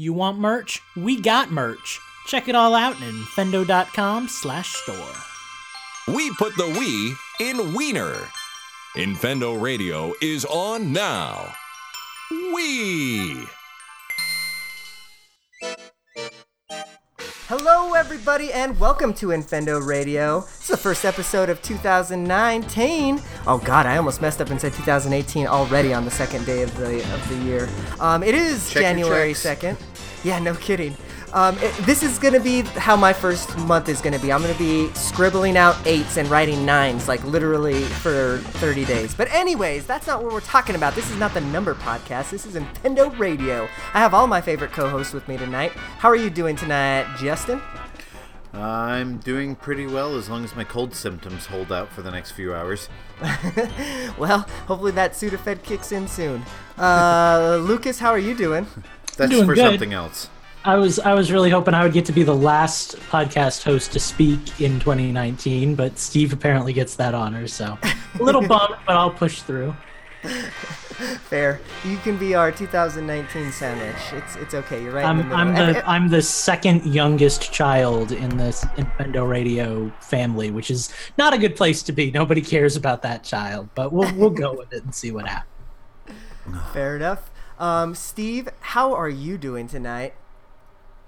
You want merch? We got merch. Check it all out in infendo.com slash store. We put the we in wiener. Infendo Radio is on now. We. Hello, everybody, and welcome to Infendo Radio. It's the first episode of 2019. Oh God, I almost messed up and said 2018 already on the second day of the of the year. Um, it is Check January 2nd. Yeah, no kidding. Um, it- this is gonna be how my first month is gonna be. I'm gonna be scribbling out eights and writing nines, like literally for 30 days. But anyways, that's not what we're talking about. This is not the number podcast. This is Infendo Radio. I have all my favorite co-hosts with me tonight. How are you doing tonight, Justin? I'm doing pretty well as long as my cold symptoms hold out for the next few hours. Well, hopefully that Sudafed kicks in soon. Uh, Lucas, how are you doing? That's doing for good. something else. I was I was really hoping I would get to be the last podcast host to speak in 2019, but Steve apparently gets that honor, so a little bummed, but I'll push through. Fair. You can be our 2019 sandwich. It's it's okay. You're right I'm middle. I'm the I'm the second youngest child in this Infendo Radio family, which is not a good place to be. Nobody cares about that child, but we'll we'll go with it and see what happens. fair enough. Um, Steve, how are you doing tonight?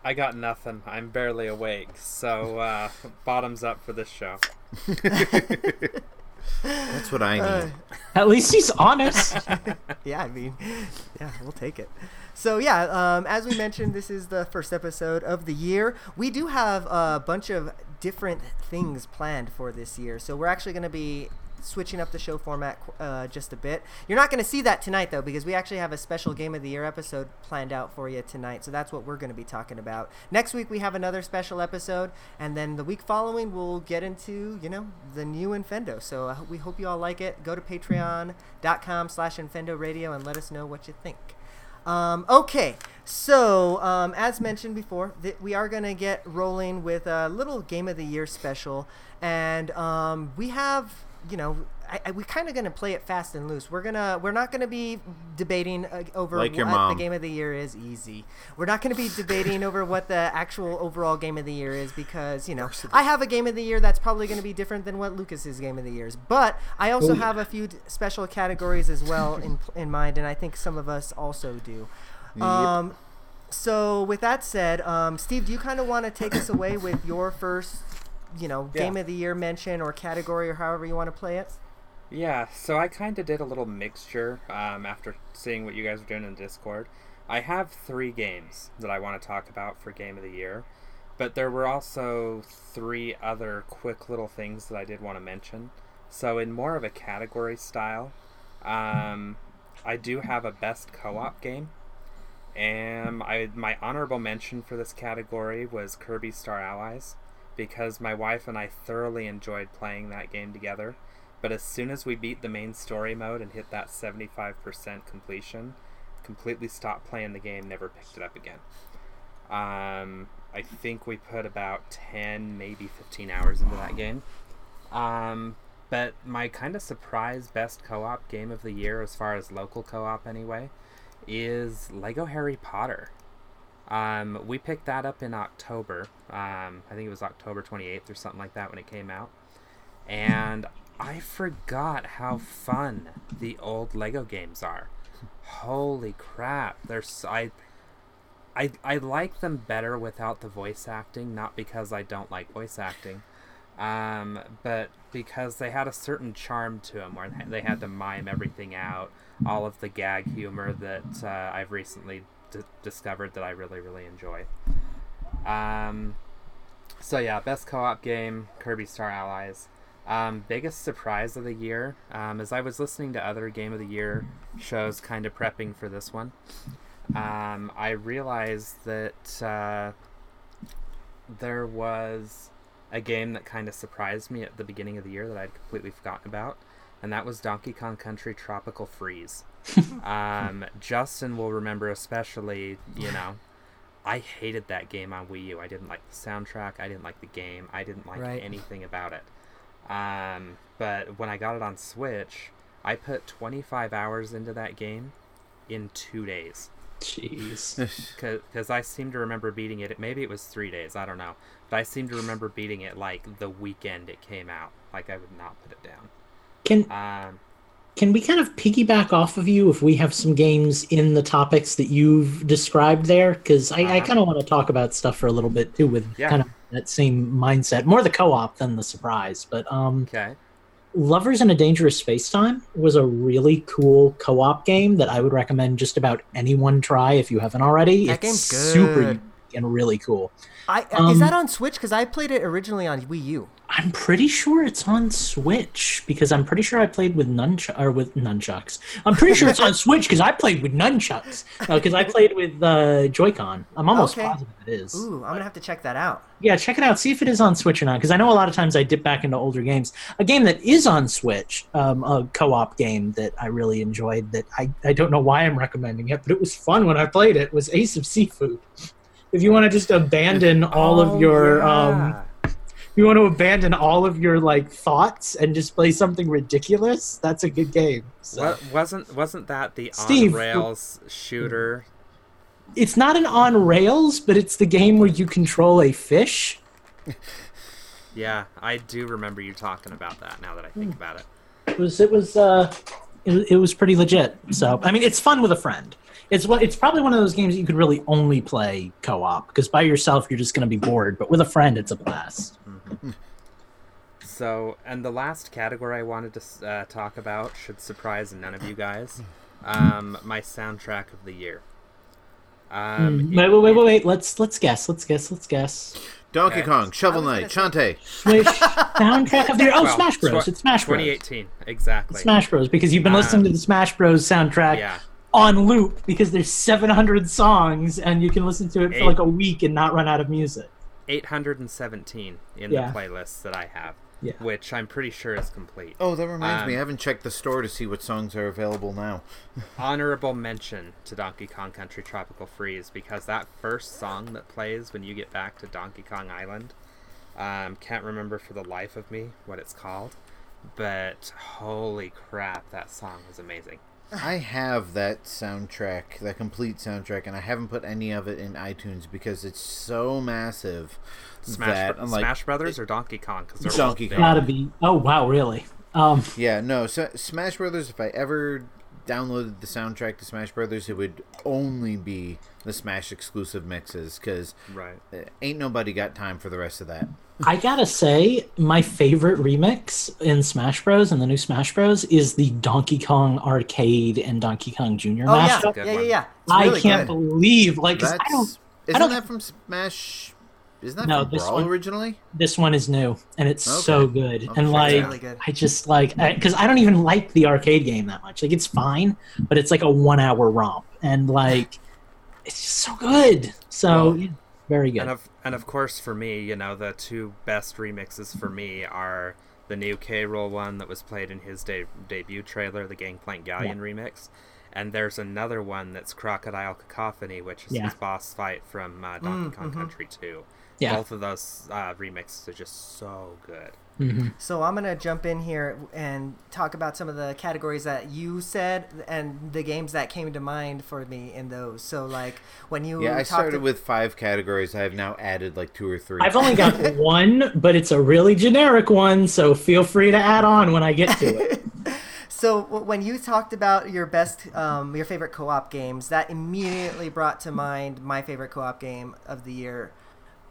I got nothing. I'm barely awake. So, uh, bottoms up for this show. That's what I Uh, need. At least he's honest. Yeah, I mean, yeah, we'll take it. So yeah, um, as we mentioned, this is the first episode of the year. We do have a bunch of different things planned for this year, so we're actually going to be switching up the show format uh, just a bit. You're not going to see that tonight though, because we actually have a special game of the year episode planned out for you tonight. So that's what we're going to be talking about. Next week we have another special episode, and then the week following we'll get into you know the new Infendo. So uh, we hope you all like it. Go to Patreon.com/slash Infendo Radio and let us know what you think. Um, okay, so um, as mentioned before, th- we are going to get rolling with a little Game of the Year special, and um, we have, you know, I, I, we're kind of going to play it fast and loose. We're gonna, we're not going to be debating uh, over Like your what the. Game of the Year is. Easy. We're not going to be debating over what the actual overall Game of the Year is because you know I have a Game of the Year that's probably going to be different than what Lucas's Game of the Year is. But I also have a few d- special categories as well in in mind, and I think some of us also do. Um, so with that said, um, Steve, do you kind of want to take us away with your first, you know, Yeah. Game of the Year mention or category or however you want to play it? Yeah, so I kind of did a little mixture um, after seeing what you guys were doing in Discord. I have three games that I want to talk about for Game of the Year, but there were also three other quick little things that I did want to mention. So, in more of a category style, um, I do have a best co op game. And I, my honorable mention for this category was Kirby Star Allies because my wife and I thoroughly enjoyed playing that game together. But as soon as we beat the main story mode and hit that 75% completion, completely stopped playing the game, never picked it up again. Um, I think we put about 10, maybe 15 hours into that game. Um, but my kind of surprise best co op game of the year, as far as local co op anyway, is Lego Harry Potter. Um, we picked that up in October. Um, I think it was October 28th or something like that when it came out. And I forgot how fun the old Lego games are. Holy crap. They're s I I I like them better without the voice acting, not because I don't like voice acting. Um, but because they had a certain charm to them where they had to mime everything out, all of the gag humor that uh, I've recently d- discovered that I really, really enjoy. Um, so yeah, best co-op game, Kirby Star Allies. Um, biggest surprise of the year, um, as I was listening to other Game of the Year shows, kind of prepping for this one, um, I realized that uh, there was a game that kind of surprised me at the beginning of the year that I'd completely forgotten about, and that was Donkey Kong Country Tropical Freeze. um, Justin will remember especially, you know, I hated that game on Wii U. I didn't like the soundtrack. I didn't like the game. I didn't like Right. anything about it. Um, but when I got it on Switch, I put 25 hours into that game in two days. Jeez. because I seem to remember beating it. Maybe it was three days. I don't know, but I seem to remember beating it like the weekend it came out. Like I would not put it down. Can Um, can we kind of piggyback off of you if we have some games in the topics that you've described there? Because I, I Uh-huh. kind of want to talk about stuff for a little bit too, with Yeah. kind of that same mindset, more the co-op than the surprise. But um, okay. Lovers in a Dangerous Space Time was a really cool co-op game that I would recommend just about anyone try if you haven't already. That it's game's super good. unique and really cool. I Um, is that on Switch? Because I played it originally on Wii U. I'm pretty sure it's on Switch because I'm pretty sure I played with nunchuck or with nunchucks. I'm pretty sure it's on Switch because I played with nunchucks because I played with uh, Joy-Con. I'm almost Okay. positive it is. Ooh, I'm gonna have to check that out. Yeah, check it out. See if it is on Switch or not. Because I know a lot of times I dip back into older games. A game that is on Switch, um, a co-op game that I really enjoyed. That I, I don't know why I'm recommending it, but it was fun when I played it. Was Ace of Seafood. If you want to just abandon all Oh, of your, um, yeah. You want to abandon all of your like thoughts and just play something ridiculous. That's a good game. So. What, wasn't wasn't that the Steve, on rails shooter? It's not an on rails, but it's the game where you control a fish. Yeah, I do remember you talking about that. Now that I think about it. It was it was uh it, it was pretty legit. So I mean, it's fun with a friend. It's what it's probably one of those games that you could really only play co-op because by yourself you're just going to be bored, but with a friend it's a blast. So, and the last category I wanted to uh, talk about should surprise none of you guys. Um, my soundtrack of the year. Um, Wait, wait, wait, wait, wait. Let's let's guess. Let's guess. Let's guess. Donkey Okay. Kong, Shovel Knight, gonna Shantae. Soundtrack of the year. Oh, well, Smash Bros. tw- it's Smash Bros. 2018, exactly. Smash Bros. Because you've been listening to the Smash Bros. soundtrack Yeah, on loop because there's 700 songs and you can listen to it for Eight. like a week and not run out of music. 817 in Yeah. the playlists that I have, Yeah. which I'm pretty sure is complete. Oh, that reminds me. Um, I haven't checked the store to see what songs are available now. Honorable mention to Donkey Kong Country Tropical Freeze because that first song that plays when you get back to Donkey Kong Island, um, can't remember for the life of me what it's called, but holy crap, that song was amazing. I have that soundtrack, that complete soundtrack, and I haven't put any of it in iTunes because it's so massive Smash, that Bro- like, Smash Brothers or Donkey Kong? Because they're Donkey. Kong. Gotta be. Oh wow, really? Um, yeah, no, so Smash Brothers. If I ever downloaded the soundtrack to Smash Brothers, it would only be the Smash exclusive mixes because Right. Uh, ain't nobody got time for the rest of that. I gotta say, my favorite remix in Smash Bros. and the new Smash Bros. is the Donkey Kong arcade and Donkey Kong Jr. Oh yeah, mashup. Good yeah, yeah, yeah. It's I can't good. believe, like, 'cause That's I don't. isn't don't- that from Smash? Isn't that No, from this Brawl one- originally? This one is new, and it's Okay. so good. I'll and like. Really good. I just like because I don't even like the arcade game that much. Like, it's fine, but it's like a one-hour romp, and like, it's just so good. So Well, yeah, very good. And of and of course for me, you know, the two best remixes for me are the new K. Rool one that was played in his de- debut trailer, the Gangplank Galleon remix, and there's another one that's Crocodile Cacophony, which is Yeah. his boss fight from uh, Donkey Kong Country 2. Yeah. Both of those uh, remixes are just so good. hmm So I'm gonna jump in here and talk about some of the categories that you said and the games that came to mind for me in those. So like when you Yeah, I started to- with five categories. I have now added like two or three. I've only got one, but it's a really generic one, so feel free to add on when I get to it. So when you talked about your best, um, your favorite co-op games, that immediately brought to mind my favorite co-op game of the year.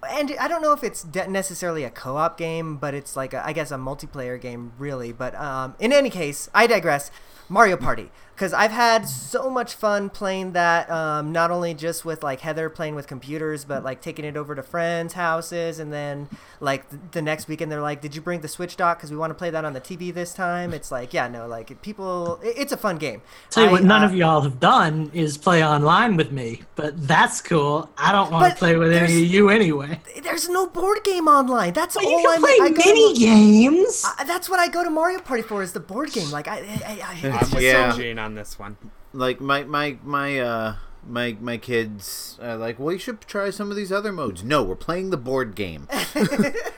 And I don't know if it's de- necessarily a co-op game, but it's like a, I guess a multiplayer game, really. But um, in any case, I digress. Mario Party, because I've had so much fun playing that. Um, not only just with like Heather playing with computers, but like taking it over to friends' houses, and then like th- the next weekend they're like, "Did you bring the Switch dock? Because we want to play that on the TV this time." It's like, yeah, no, like people, it- it's a fun game. Tell you I, what, none uh, of y'all have done is play online with me, but that's cool. I don't want to play with any of you anyway. There's no board game online. That's But all you can I'm. play I go to- mini games. I- that's what I go to Mario Party for is the board game. Like I, I, I it's just Yeah. so, Gene on this one. like my my my uh my my kids are like, well, you should try some of these other modes. No, we're playing the board game.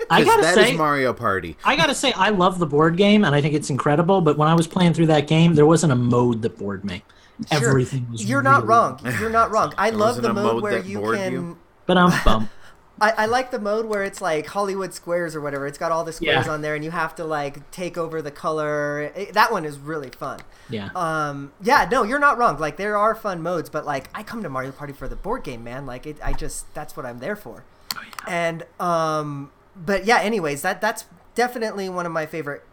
I gotta that is say, Mario Party. I gotta say, I love the board game, and I think it's incredible. But when I was playing through that game, there wasn't a mode that bored me. Sure. everything was. You're not really- wrong. You're not wrong. I There love the mode, mode where you can. you? But I'm bummed. I, I like the mode where it's like Hollywood squares or whatever. It's got all the squares Yeah. on there, and you have to like take over the color. It- that one is really fun. Yeah. Um, yeah, no, you're not wrong. Like there are fun modes, but like I come to Mario Party for the board game, man. Like it, I just that's what I'm there for. Oh, yeah. And um, but yeah, anyways, that that's definitely one of my favorite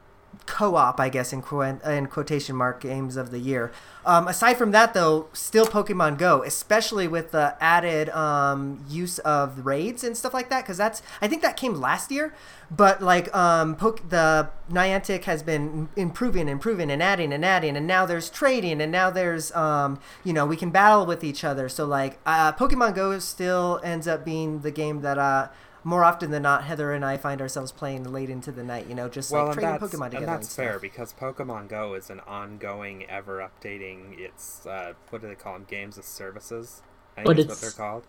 co-op, I guess, in, in quotation mark games of the year. Um, aside from that, though, still Pokemon Go, especially with the added um, use of raids and stuff like that, because that's I think that came last year, but like um, Poke- the Niantic has been improving, improving, and adding and adding, and now there's trading, and now there's um, you know we can battle with each other. So like uh, Pokemon Go still ends up being the game that uh, more often than not, Heather and I find ourselves playing late into the night. You know, just well, like and trading Pokemon together. and that's stuff. fair because Pokemon Go is an ongoing, ever updating. It's uh, what do they call them? Games as services. I think But that's what it's- they're called.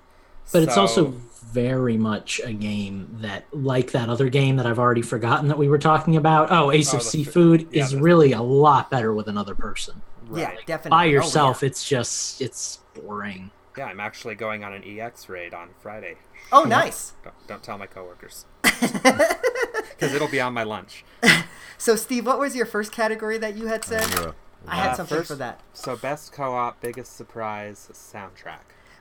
But it's also very much a game that, like that other game that I've already forgotten that we were talking about. Oh, Ace Oh, of Seafood yeah, is really a lot better with another person. Yeah, right. definitely. By Oh, yeah. yourself, it's just it's boring. Yeah, I'm actually going on an EX raid on Friday. Oh, nice. Don't, don't tell my coworkers because it'll be on my lunch. So, Steve, what was your first category that you had said? Yeah. I had Uh, something first- for that. So best co-op, biggest surprise, soundtrack.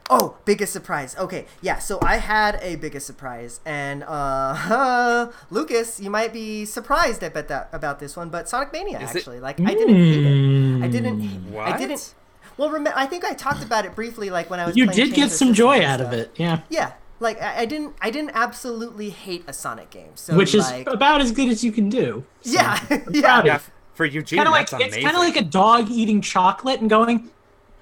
Oh, biggest surprise. Okay, yeah. So I had a biggest surprise, and uh, Lucas, you might be surprised about that about this one, but Sonic Mania Is it- actually. Like I didn't hate it. I Hmm. didn't. What? I didn't. Well, remember, I think I talked about it briefly, like when I was. You playing did Chains get some joy and out of it, yeah. Yeah, like I, I didn't. I didn't absolutely hate a Sonic game. So Which is about as good as you can do. So, yeah, proud yeah. of Yeah, for Eugene, Kind of like that's it's amazing. kind of like a dog eating chocolate and going,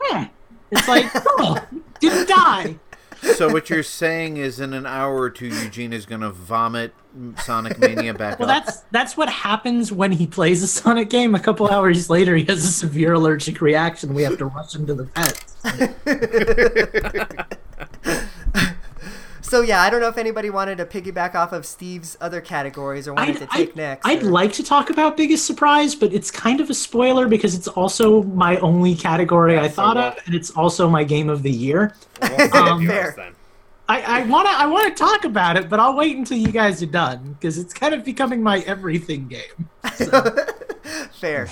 hmm. It's like, oh, didn't die. So what you're saying is, in an hour or two, Eugene is gonna vomit Sonic Mania back Well, up. that's that's what happens when he plays a Sonic game. A couple hours later, he has a severe allergic reaction. We have to rush him to the vets. So yeah, I don't know if anybody wanted to piggyback off of Steve's other categories or wanted I'd, to take I'd- next. I'd or- like to talk about biggest surprise, but it's kind of a spoiler because it's also my only category Yeah, I thought we'll- of, and it's also my game of the year. We'll Um, Fair. then. I, I wanna I wanna talk about it, but I'll wait until you guys are done because it's kind of becoming my everything game. fair,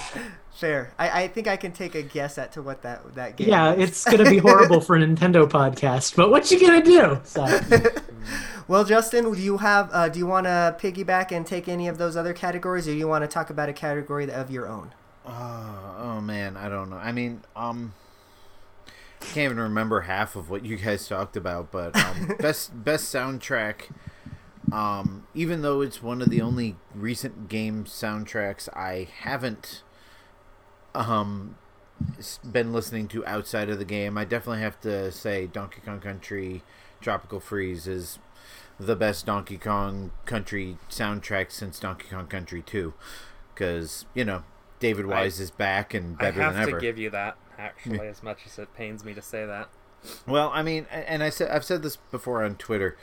fair. I, I think I can take a guess at to what that that game. Yeah, is. it's gonna be horrible for a Nintendo podcast, but what you gonna do? So, Well, Justin, do you have? Uh, do you want to piggyback and take any of those other categories, or do you want to talk about a category of your own? Oh, oh man, I don't know. I mean, um, I can't even remember half of what you guys talked about. But um, best best soundtrack. Um, even though it's one of the only recent game soundtracks I haven't um been listening to outside of the game, I definitely have to say Donkey Kong Country Tropical Freeze is the best Donkey Kong Country soundtrack since Donkey Kong Country 2 because you know David Wise is back and better than ever. I have to ever. give you that actually, as much as it pains me to say that. Well, I mean, and I said I've said this before on Twitter.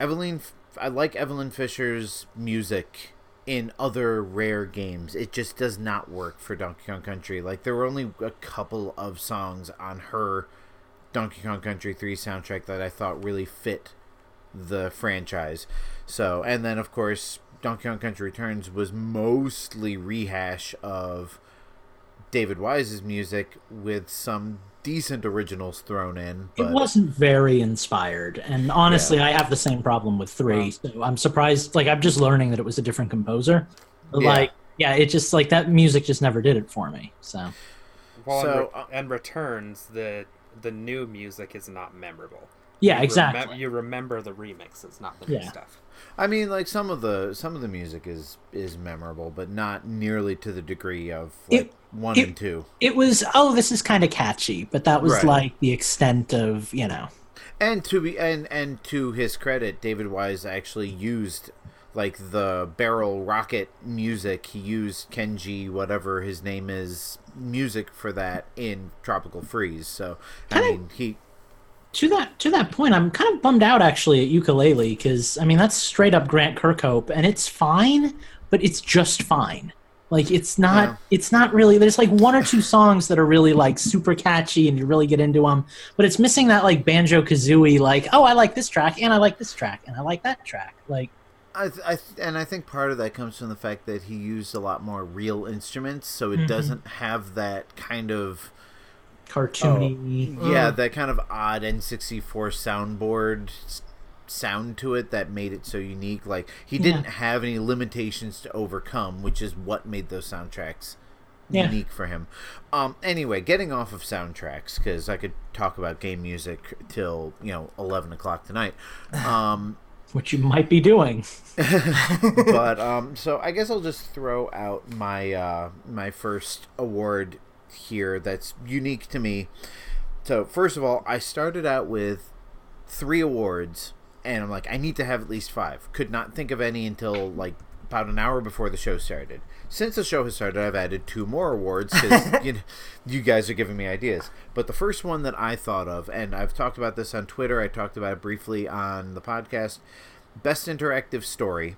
Eveline, I like Eveline Fischer's music in other rare games. It just does not work for Donkey Kong Country. Like there were only a couple of songs on her Donkey Kong Country 3 soundtrack that I thought really fit the franchise. So, and then of course, Donkey Kong Country Returns was mostly rehash of David Wise's music with some decent originals thrown in. it wasn't very inspired, and honestly, I have the same problem with three. So I'm surprised. Like, I'm just learning that it was a different composer. But, Yeah. Like, yeah, it just like that music just never did it for me. So Well, So, and, re- uh, and returns the the new music is not memorable. Yeah, You exactly. remem- you remember the remixes, not the new Yeah. stuff. I mean, like some of the some of the music is is memorable, but not nearly to the degree of like It- one it- and two. it was oh, this is kind of catchy, but that was Right. like the extent of you know. And to be and and to his credit, David Wise actually used like the barrel rocket music. He used Kenji, whatever his name is, music for that in Tropical Freeze. So I Kinda- mean, he To that to that point, I'm kind of bummed out actually at Yooka-Laylee because I mean that's straight up Grant Kirkhope, and it's fine, but it's just fine. Like it's not Yeah. it's not really there's like one or two songs that are really like super catchy and you really get into them, but it's missing that like Banjo-Kazooie like oh I like this track and I like this track and I like that track like I, th- I th- and I think part of that comes from the fact that he used a lot more real instruments, so it Mhm. doesn't have that kind of cartoony. yeah, that kind of odd N64 soundboard sound to it that made it so unique. Like he didn't have any limitations to overcome, which is what made those soundtracks Yeah. unique for him. Um, anyway, getting off of soundtracks because I could talk about game music till you know eleven o'clock tonight. Um, which you might be doing. but um, so I guess I'll just throw out my uh, my first award here that's unique to me. So first of all, I started out with three awards, and I'm like, I need to have at least five. Could not think of any until like about an hour before the show started. Since the show has started, I've added two more awards because you, know, you guys are giving me ideas. But the first one that I thought of, and I've talked about this on Twitter, I talked about it briefly on the podcast, best interactive story,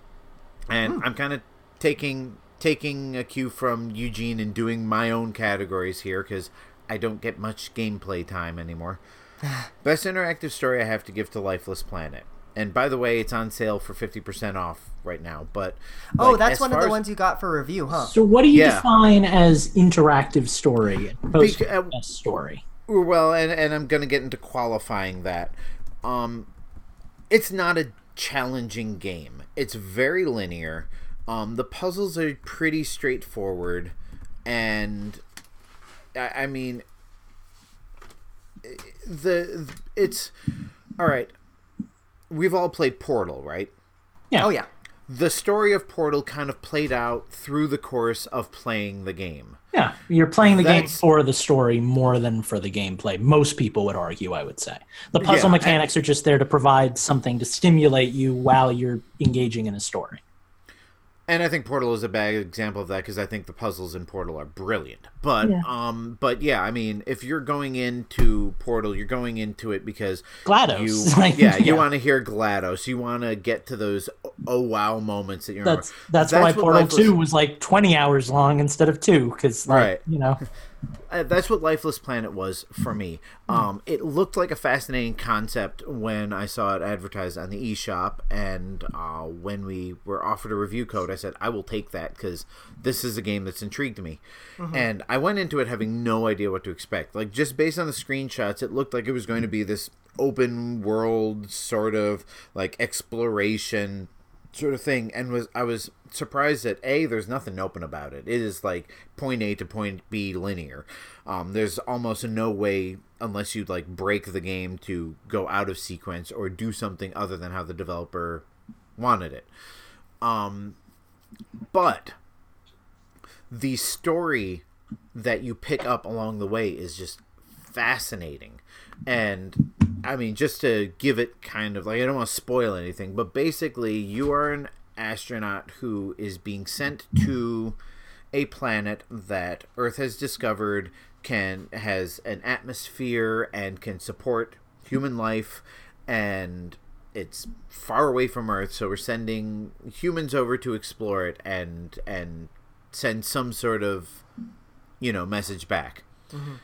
and hmm. I'm kind of taking taking a cue from Eugene and doing my own categories here because I don't get much gameplay time anymore. Best interactive story I have to give to Lifeless Planet. And by the way, it's on sale for 50% off right now. But Oh, like, that's one of the as- ones you got for review, huh? So what do you Yeah. define as interactive story opposed Bec- uh, best story? Well, and and I'm going to get into qualifying that. Um it's not a challenging game. It's very linear. Um the puzzles are pretty straightforward and I, I mean the it's all right. We've all played Portal, right? Yeah. Oh yeah. The story of Portal kind of played out through the course of playing the game. Yeah, you're playing the game for the story more than for the gameplay. Most people would argue, I would say. The puzzle Yeah, mechanics are just there to provide something to stimulate you while you're engaging in a story. And I think Portal is a bad example of that because I think the puzzles in Portal are brilliant. But Yeah. um, but yeah, I mean, if you're going into Portal, you're going into it because GLaDOS. you, Like, yeah, you want to hear GLaDOS, you want to get to those oh wow moments that you remember. That's that's, why Portal Two was like 20 hours long instead of two, because like, Right. you know, that's what Lifeless Planet was for me. Um, it looked like a fascinating concept when I saw it advertised on the eShop, and uh, when we were offered a review code, I said I will take that because this is a game that's intrigued me. And I went into it having no idea what to expect. Like just based on the screenshots, it looked like it was going to be this open world sort of like exploration sort of thing and was I was surprised that a there's nothing open about it. It is like point A to point B linear. Um, there's almost no way unless you like break the game to go out of sequence or do something other than how the developer wanted it. Um, but the story that you pick up along the way is just fascinating. And I mean, just to give it kind of like, I don't want to spoil anything, but basically, you are an astronaut who is being sent to a planet that Earth has discovered can has an atmosphere and can support human life and it's far away from Earth, so we're sending humans over to explore it and and send some sort of you know message back. Mm-hmm.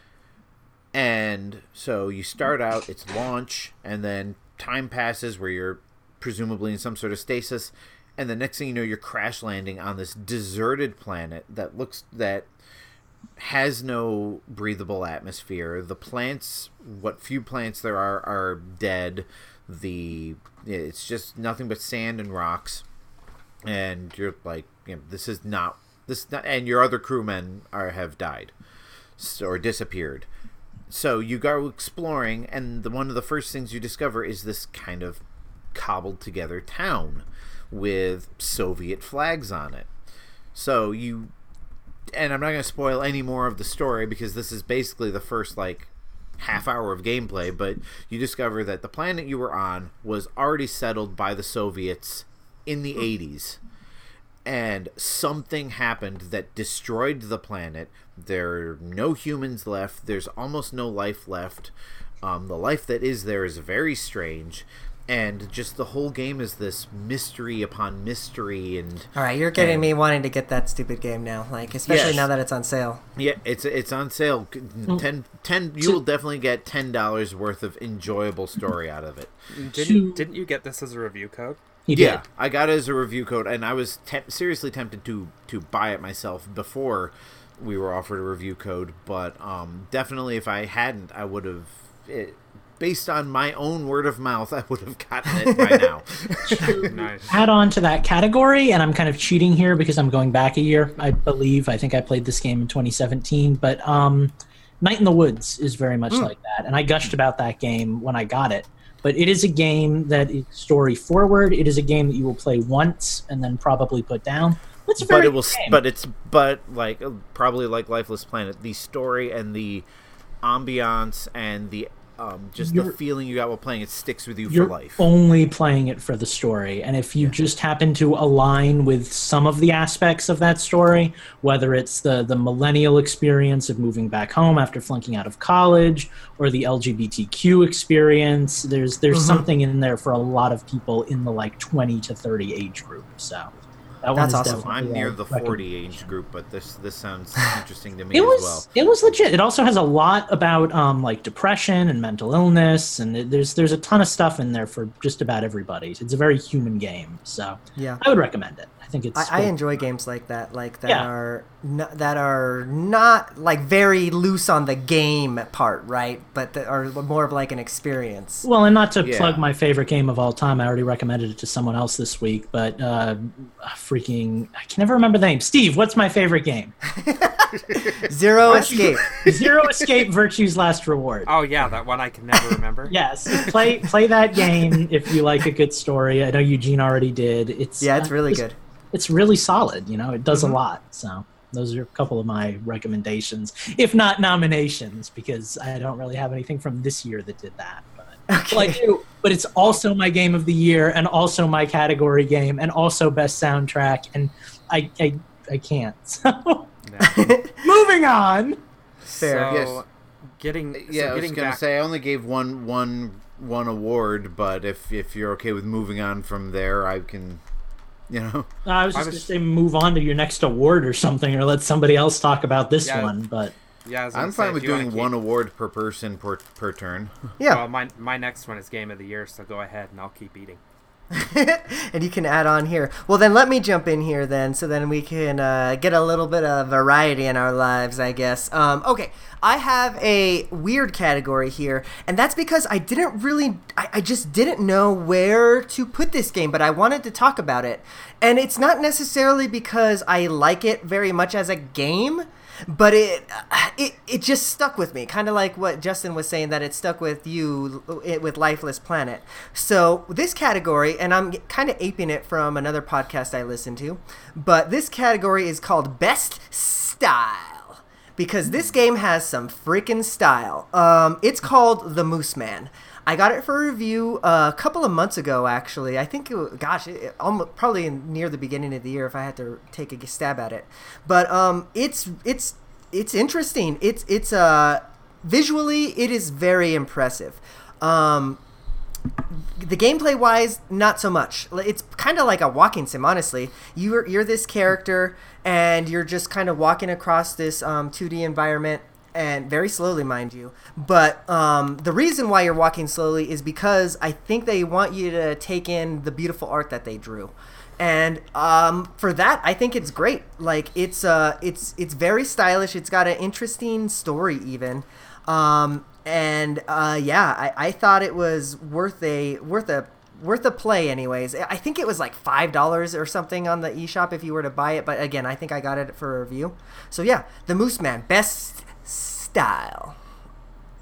And so you start out, it's launch, and then time passes where you're presumably in some sort of stasis, and the next thing you know, you're crash landing on this deserted planet that looks that has no breathable atmosphere. The plants, what few plants there are, are dead. The it's just nothing but sand and rocks, and you're like, you know, this is not this, not, and your other crewmen are have died or disappeared. So you go exploring, and the, one of the first things you discover is this kind of cobbled together town with Soviet flags on it. So you, and I'm not going to spoil any more of the story because this is basically the first like half hour of gameplay. But you discover that the planet you were on was already settled by the Soviets in the hmm. 80s and something happened that destroyed the planet. There are no humans left. There's almost no life left. Um, the life that is there is very strange, and just the whole game is this mystery upon mystery and All right, you're getting And- me wanting to get that stupid game now. Like, especially Yes. now that it's on sale. yeah it's it's on sale ten, 10 you will definitely get ten dollars worth of enjoyable story out of it Didn't, didn't you get this as a review code? He yeah did. i got it as a review code and i was temp- seriously tempted to to buy it myself before we were offered a review code but um definitely if i hadn't i would have based on my own word of mouth i would have gotten it by now Nice. add on to that category, and I'm kind of cheating here because I'm going back a year. I believe I think I played this game in 2017, but um, Night in the Woods is very much like that, and I gushed about that game when I got it. But it is a game that is story forward. It is a game that you will play once and then probably put down. It's a but it will game. but it's but like probably like lifeless planet the story and the ambiance and the um just the You're- feeling you got while playing it sticks with you you're for life. only playing it for the story and if you just happen to align with some of the aspects of that story whether it's the the millennial experience of moving back home after flunking out of college or the lgbtq experience there's there's Mhm. something in there for a lot of people in the like 20 to 30 age group so that That's awesome. definitely i'm a near the 40 age group but this this sounds interesting to me It as was well it was legit. It also has a lot about um, like depression and mental illness, and it, there's there's a ton of stuff in there for just about everybody. It's a very human game, so Yeah. I would recommend it. I think it's. I, I enjoy games like that, like that Yeah. are n- that are not like very loose on the game part, right? But that are more of like an experience. Well, and not to Yeah. plug my favorite game of all time, I already recommended it to someone else this week, but uh, freaking, I can never remember the name. Steve, what's my favorite game? Zero Escape. Zero Escape Virtue's Last Reward. Oh yeah, that one I can never remember. Yes, play play that game if you like a good story. I know Eugene already did. It's Yeah, it's uh, really it's- good. It's really solid. You know, it does Mhm. a lot. So those are a couple of my recommendations, if not nominations, because I don't really have anything from this year that did that. But well, I Okay. do, but it's also my game of the year, and also my category game, and also best soundtrack, and I I, I can't. So No. moving on. Fair. So, Yes. getting so yeah i was gonna back, say i only gave one one one award but if if you're okay with moving on from there i can you know I was I just was- gonna say move on to your next award or something, or let somebody else talk about this Yeah. one. But Yeah, I was gonna i'm fine if with you wanna doing keep- one award per person per per turn Yeah. Well, my my next one is game of the year, so go ahead and I'll keep eating. and you can add on here. Well, then let me jump in here then, so then we can uh, get a little bit of variety in our lives, I guess. Um, okay, I have a weird category here, and that's because I didn't really, I, I just didn't know where to put this game, but I wanted to talk about it. And it's not necessarily because I like it very much as a game but it it it just stuck with me kind of like what justin was saying that it stuck with you it, with lifeless planet. So this category and i'm kind of aping it from another podcast i listened to but this category is called best style. Because this game has some freaking style. Um, it's called the Mooseman I got it for review a couple of months ago, actually. I think, it, gosh, it, it, almost, probably near the beginning of the year if I had to take a stab at it. But um, it's it's it's interesting. It's it's uh visually it is very impressive. Um, the gameplay wise, not so much. It's kind of like a walking sim, honestly. You're you're this character, and you're just kind of walking across this um, 2D environment, and very slowly, mind you. But um, the reason why you're walking slowly is because I think they want you to take in the beautiful art that they drew. And um, for that, I think it's great. Like it's uh, it's it's very stylish. It's got an interesting story, even. Um, and uh, yeah, I, I thought it was worth a worth a worth a play. Anyways, I think it was like five dollars or something on the eShop if you were to buy it. But again, I think I got it for a review. So yeah, the Mooseman, best style.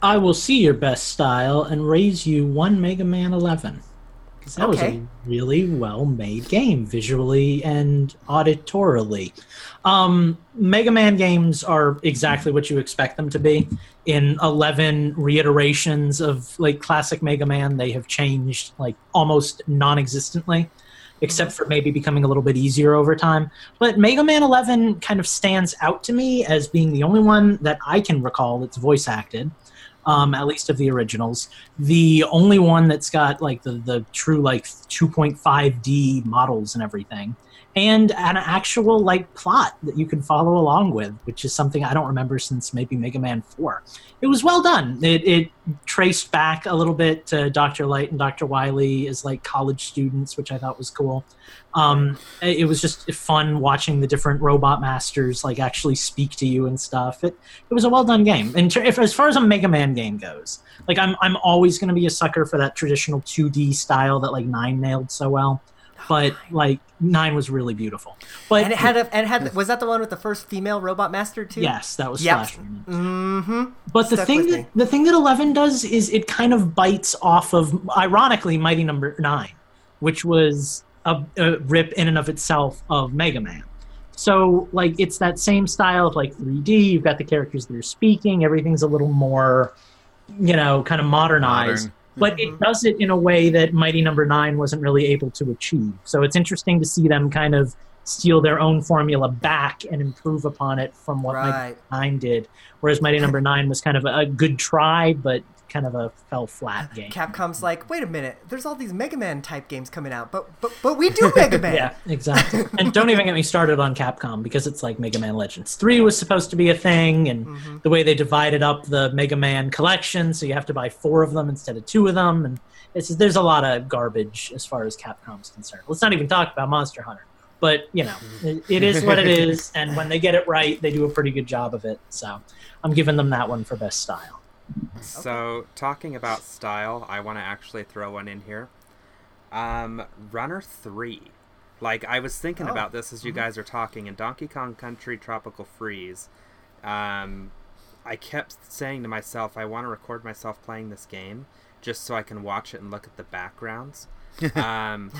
I will see your best style and raise you one Mega Man 11. 'Cause that was a really well made game, visually and auditorily. Um, Mega Man games are exactly what you expect them to be. In 11 reiterations of like classic Mega Man, they have changed like almost non existently, except for maybe becoming a little bit easier over time. But Mega Man 11 kind of stands out to me as being the only one that I can recall that's voice acted. um, at least of the originals. The only one that's got like the the true like 2.5D models and everything, and an actual like plot that you can follow along with, which is something I don't remember since maybe Mega Man 4. It was well done. It, it traced back a little bit to Dr. Light and Dr. Wily as like college students, which I thought was cool. Um, it was just fun watching the different robot masters like actually speak to you and stuff. It it was a well done game. And if, as far as a Mega Man game goes, like I'm I'm always going to be a sucker for that traditional 2D style that like Nine nailed so well. But like Nine was really beautiful. But And it had a, and it had was that the one with the first female robot master too? yes, that was Yep. Splash Mm-hmm. But the thing that me. the thing that Eleven does is it kind of bites off of, ironically, Mighty Number Nine, which was a, a rip in and of itself of Mega Man. So like it's that same style of like 3D. You've got the characters that are speaking. Everything's a little more, you know, kind of modernized. Modern. But it mm-hmm. does it in a way that Mighty Number Nine wasn't really able to achieve. So it's interesting to see them kind of steal their own formula back and improve upon it from what Mighty Nine did, whereas Mighty Number Nine was kind of a good try, but kind of a fell flat game. Capcom's like, wait a minute, there's all these Mega Man type games coming out, but but but we do Mega Man. Yeah, exactly. and don't even get me started on Capcom because it's like Mega Man Legends 3 was supposed to be a thing, and Mm-hmm. the way they divided up the Mega Man collection, so you have to buy four of them instead of two of them, and it's there's a lot of garbage as far as Capcom's concerned. Let's not even talk about Monster Hunter. But you know, it, it is what it is, and when they get it right, they do a pretty good job of it. So, I'm giving them that one for best style. So, talking about style, I want to actually throw one in here. Um, Runner 3. Like, I was thinking Oh, about this as you guys are talking, in Donkey Kong Country Tropical Freeze, um, I kept saying to myself, I want to record myself playing this game just so I can watch it and look at the backgrounds. um,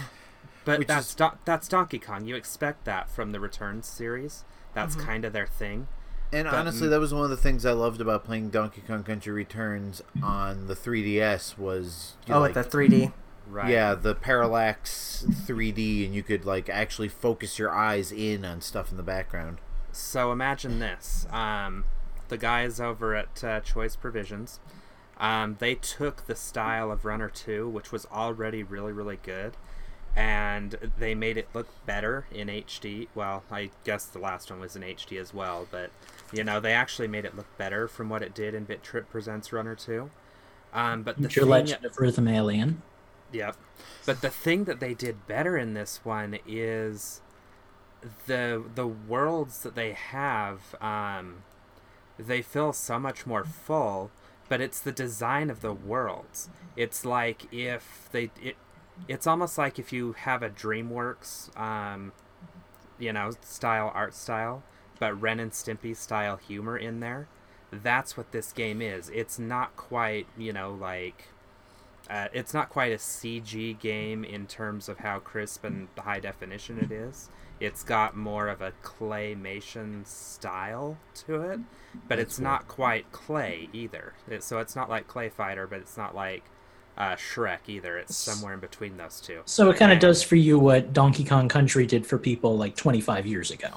but Which that's is- Don- that's Donkey Kong. You expect that from the Returns series. That's kind of their thing. And But- honestly, that was one of the things I loved about playing Donkey Kong Country Returns on the 3DS was you Oh, like, with the 3D. Right. yeah the parallax 3D, and you could like actually focus your eyes in on stuff in the background. So imagine this: um, the guys over at uh, Choice Provisions, um, they took the style of Runner Two, which was already really, really good, and they made it look better in HD. Well, I guess the last one was in HD as well, but you know they actually made it look better from what it did in Bit Trip Presents Runner Two. Um, but the Your Legend of Rhythm Alien. Yep. But the thing that they did better in this one is the the worlds that they have um they feel so much more full, but it's the design of the worlds. It's like if they it it's almost like if you have a DreamWorks um you know, style art style, but Ren and Stimpy style humor in there. That's what this game is. It's not quite, you know, like uh, it's not quite a CG game in terms of how crisp and high definition it is. It's got more of a claymation style to it, but it's not quite clay either. It, so it's not like Clay Fighter, but it's not like uh, Shrek either. It's somewhere in between those two. So it kind of does for you what Donkey Kong Country did for people like 25 years ago.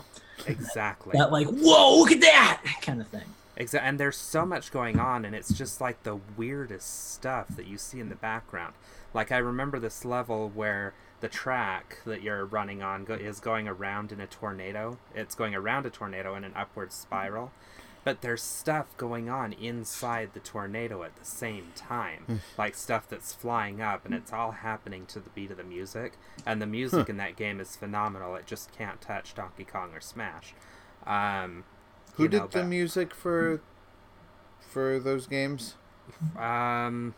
exactly. That like, whoa, look at that kind of thing. Exa- and there's so much going on, and it's just like the weirdest stuff that you see in the background. Like I remember this level where the track that you're running on go- is going around in a tornado. It's going around a tornado in an upward spiral, but there's stuff going on inside the tornado at the same time, like stuff that's flying up, and it's all happening to the beat of the music. And the music in that game is phenomenal. It just can't touch Donkey Kong or Smash. Um, Who did know, the but- music for for those games? Um,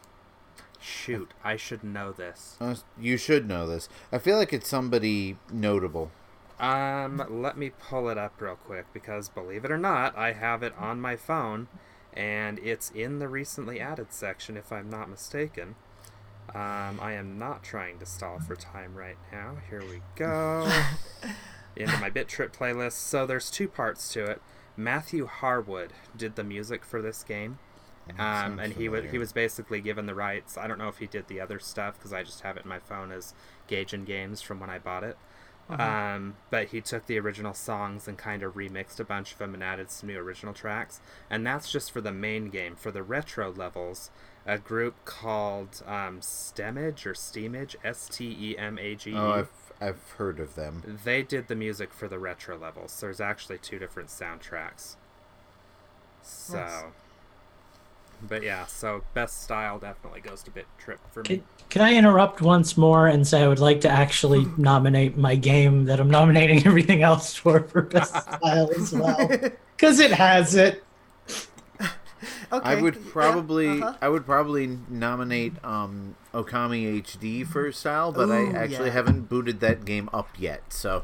shoot, I should know this. Uh, you should know this. I feel like it's somebody notable. Um, let me pull it up real quick because believe it or not, I have it on my phone, and it's in the recently added section, if I'm not mistaken. Um, I am not trying to stall for time right now. Here we go. Into my Bit Trip playlist. So there's two parts to it. Matthew Harwood did the music for this game. Um, and he was he was basically given the rights. I don't know if he did the other stuff because I just have it in my phone as Gaijin Games from when I bought it. Um, but he took the original songs and kind of remixed a bunch of them and added some new original tracks. And that's just for the main game. For the retro levels, a group called um, Stemage or Steamage, S T E M A G E. Oh, I've I've heard of them. They did the music for the retro levels. There's actually two different soundtracks. So, Nice. But yeah, so best style definitely goes to Bit Trip for me. Can, can I interrupt once more and say I would like to actually nominate my game that I'm nominating everything else for for best style as well because it has it. Okay. I would yeah, probably uh-huh. I would probably nominate um, Okami HD for style, but I actually yeah. haven't booted that game up yet. So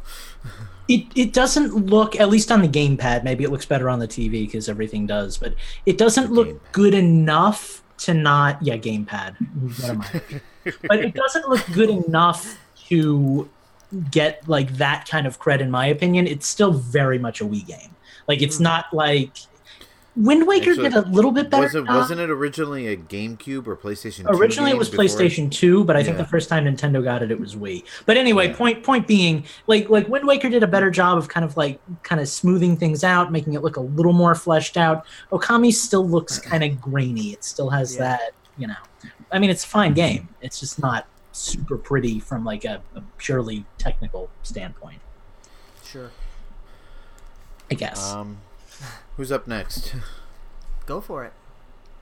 It it doesn't look at least on the gamepad. Maybe it looks better on the TV because everything does, but it doesn't The look gamepad. good enough to not yeah gamepad. What but it doesn't look good enough to get like that kind of cred in my opinion. It's still very much a Wii game. Like it's hmm. not like Wind Waker Actually, did a little bit better. was it job. wasn't it originally a GameCube or PlayStation? 2 Originally, it was before PlayStation Two, but I think the first time Nintendo got it, it was Wii. But anyway, Yeah. point point being, like like Wind Waker did a better job of kind of like kind of smoothing things out, making it look a little more fleshed out. Okami still looks kind of grainy. It still has Yeah. that, you know. I mean, it's a fine game. It's just not super pretty from like a, a purely technical standpoint. Sure. I guess. Um, who's up next? Go for it.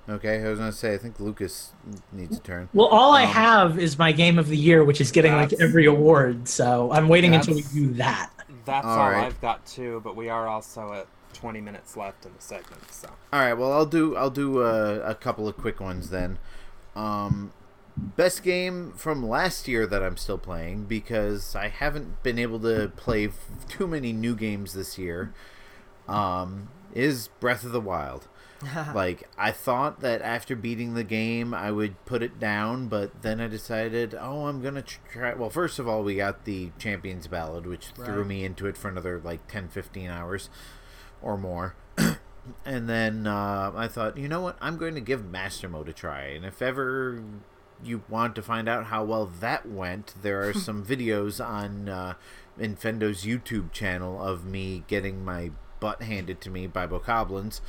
Okay, I was gonna say I think Lucas needs a turn. well, all I um, have is my game of the year, which is getting like every award. So I'm waiting until we do that. That's All all, right. I've got too, but we are also at 20 minutes left in the segment, so. All right, well I'll do I'll do uh, a couple of quick ones then. Um, best game from last year that I'm still playing because I haven't been able to play f- too many new games this year. Um, is Breath of the Wild. like I thought that after beating the game I would put it down, but then I decided, oh, I'm gonna try. Well, first of all, we got the Champions Ballad, which threw me into it for another like 10, 15 hours or more. and then uh, I thought, you know what? I'm going to give Master Mode a try, and if ever you want to find out how well that went, there are some videos on uh, Infendo's YouTube channel of me getting my butt handed to me by Bokoblins.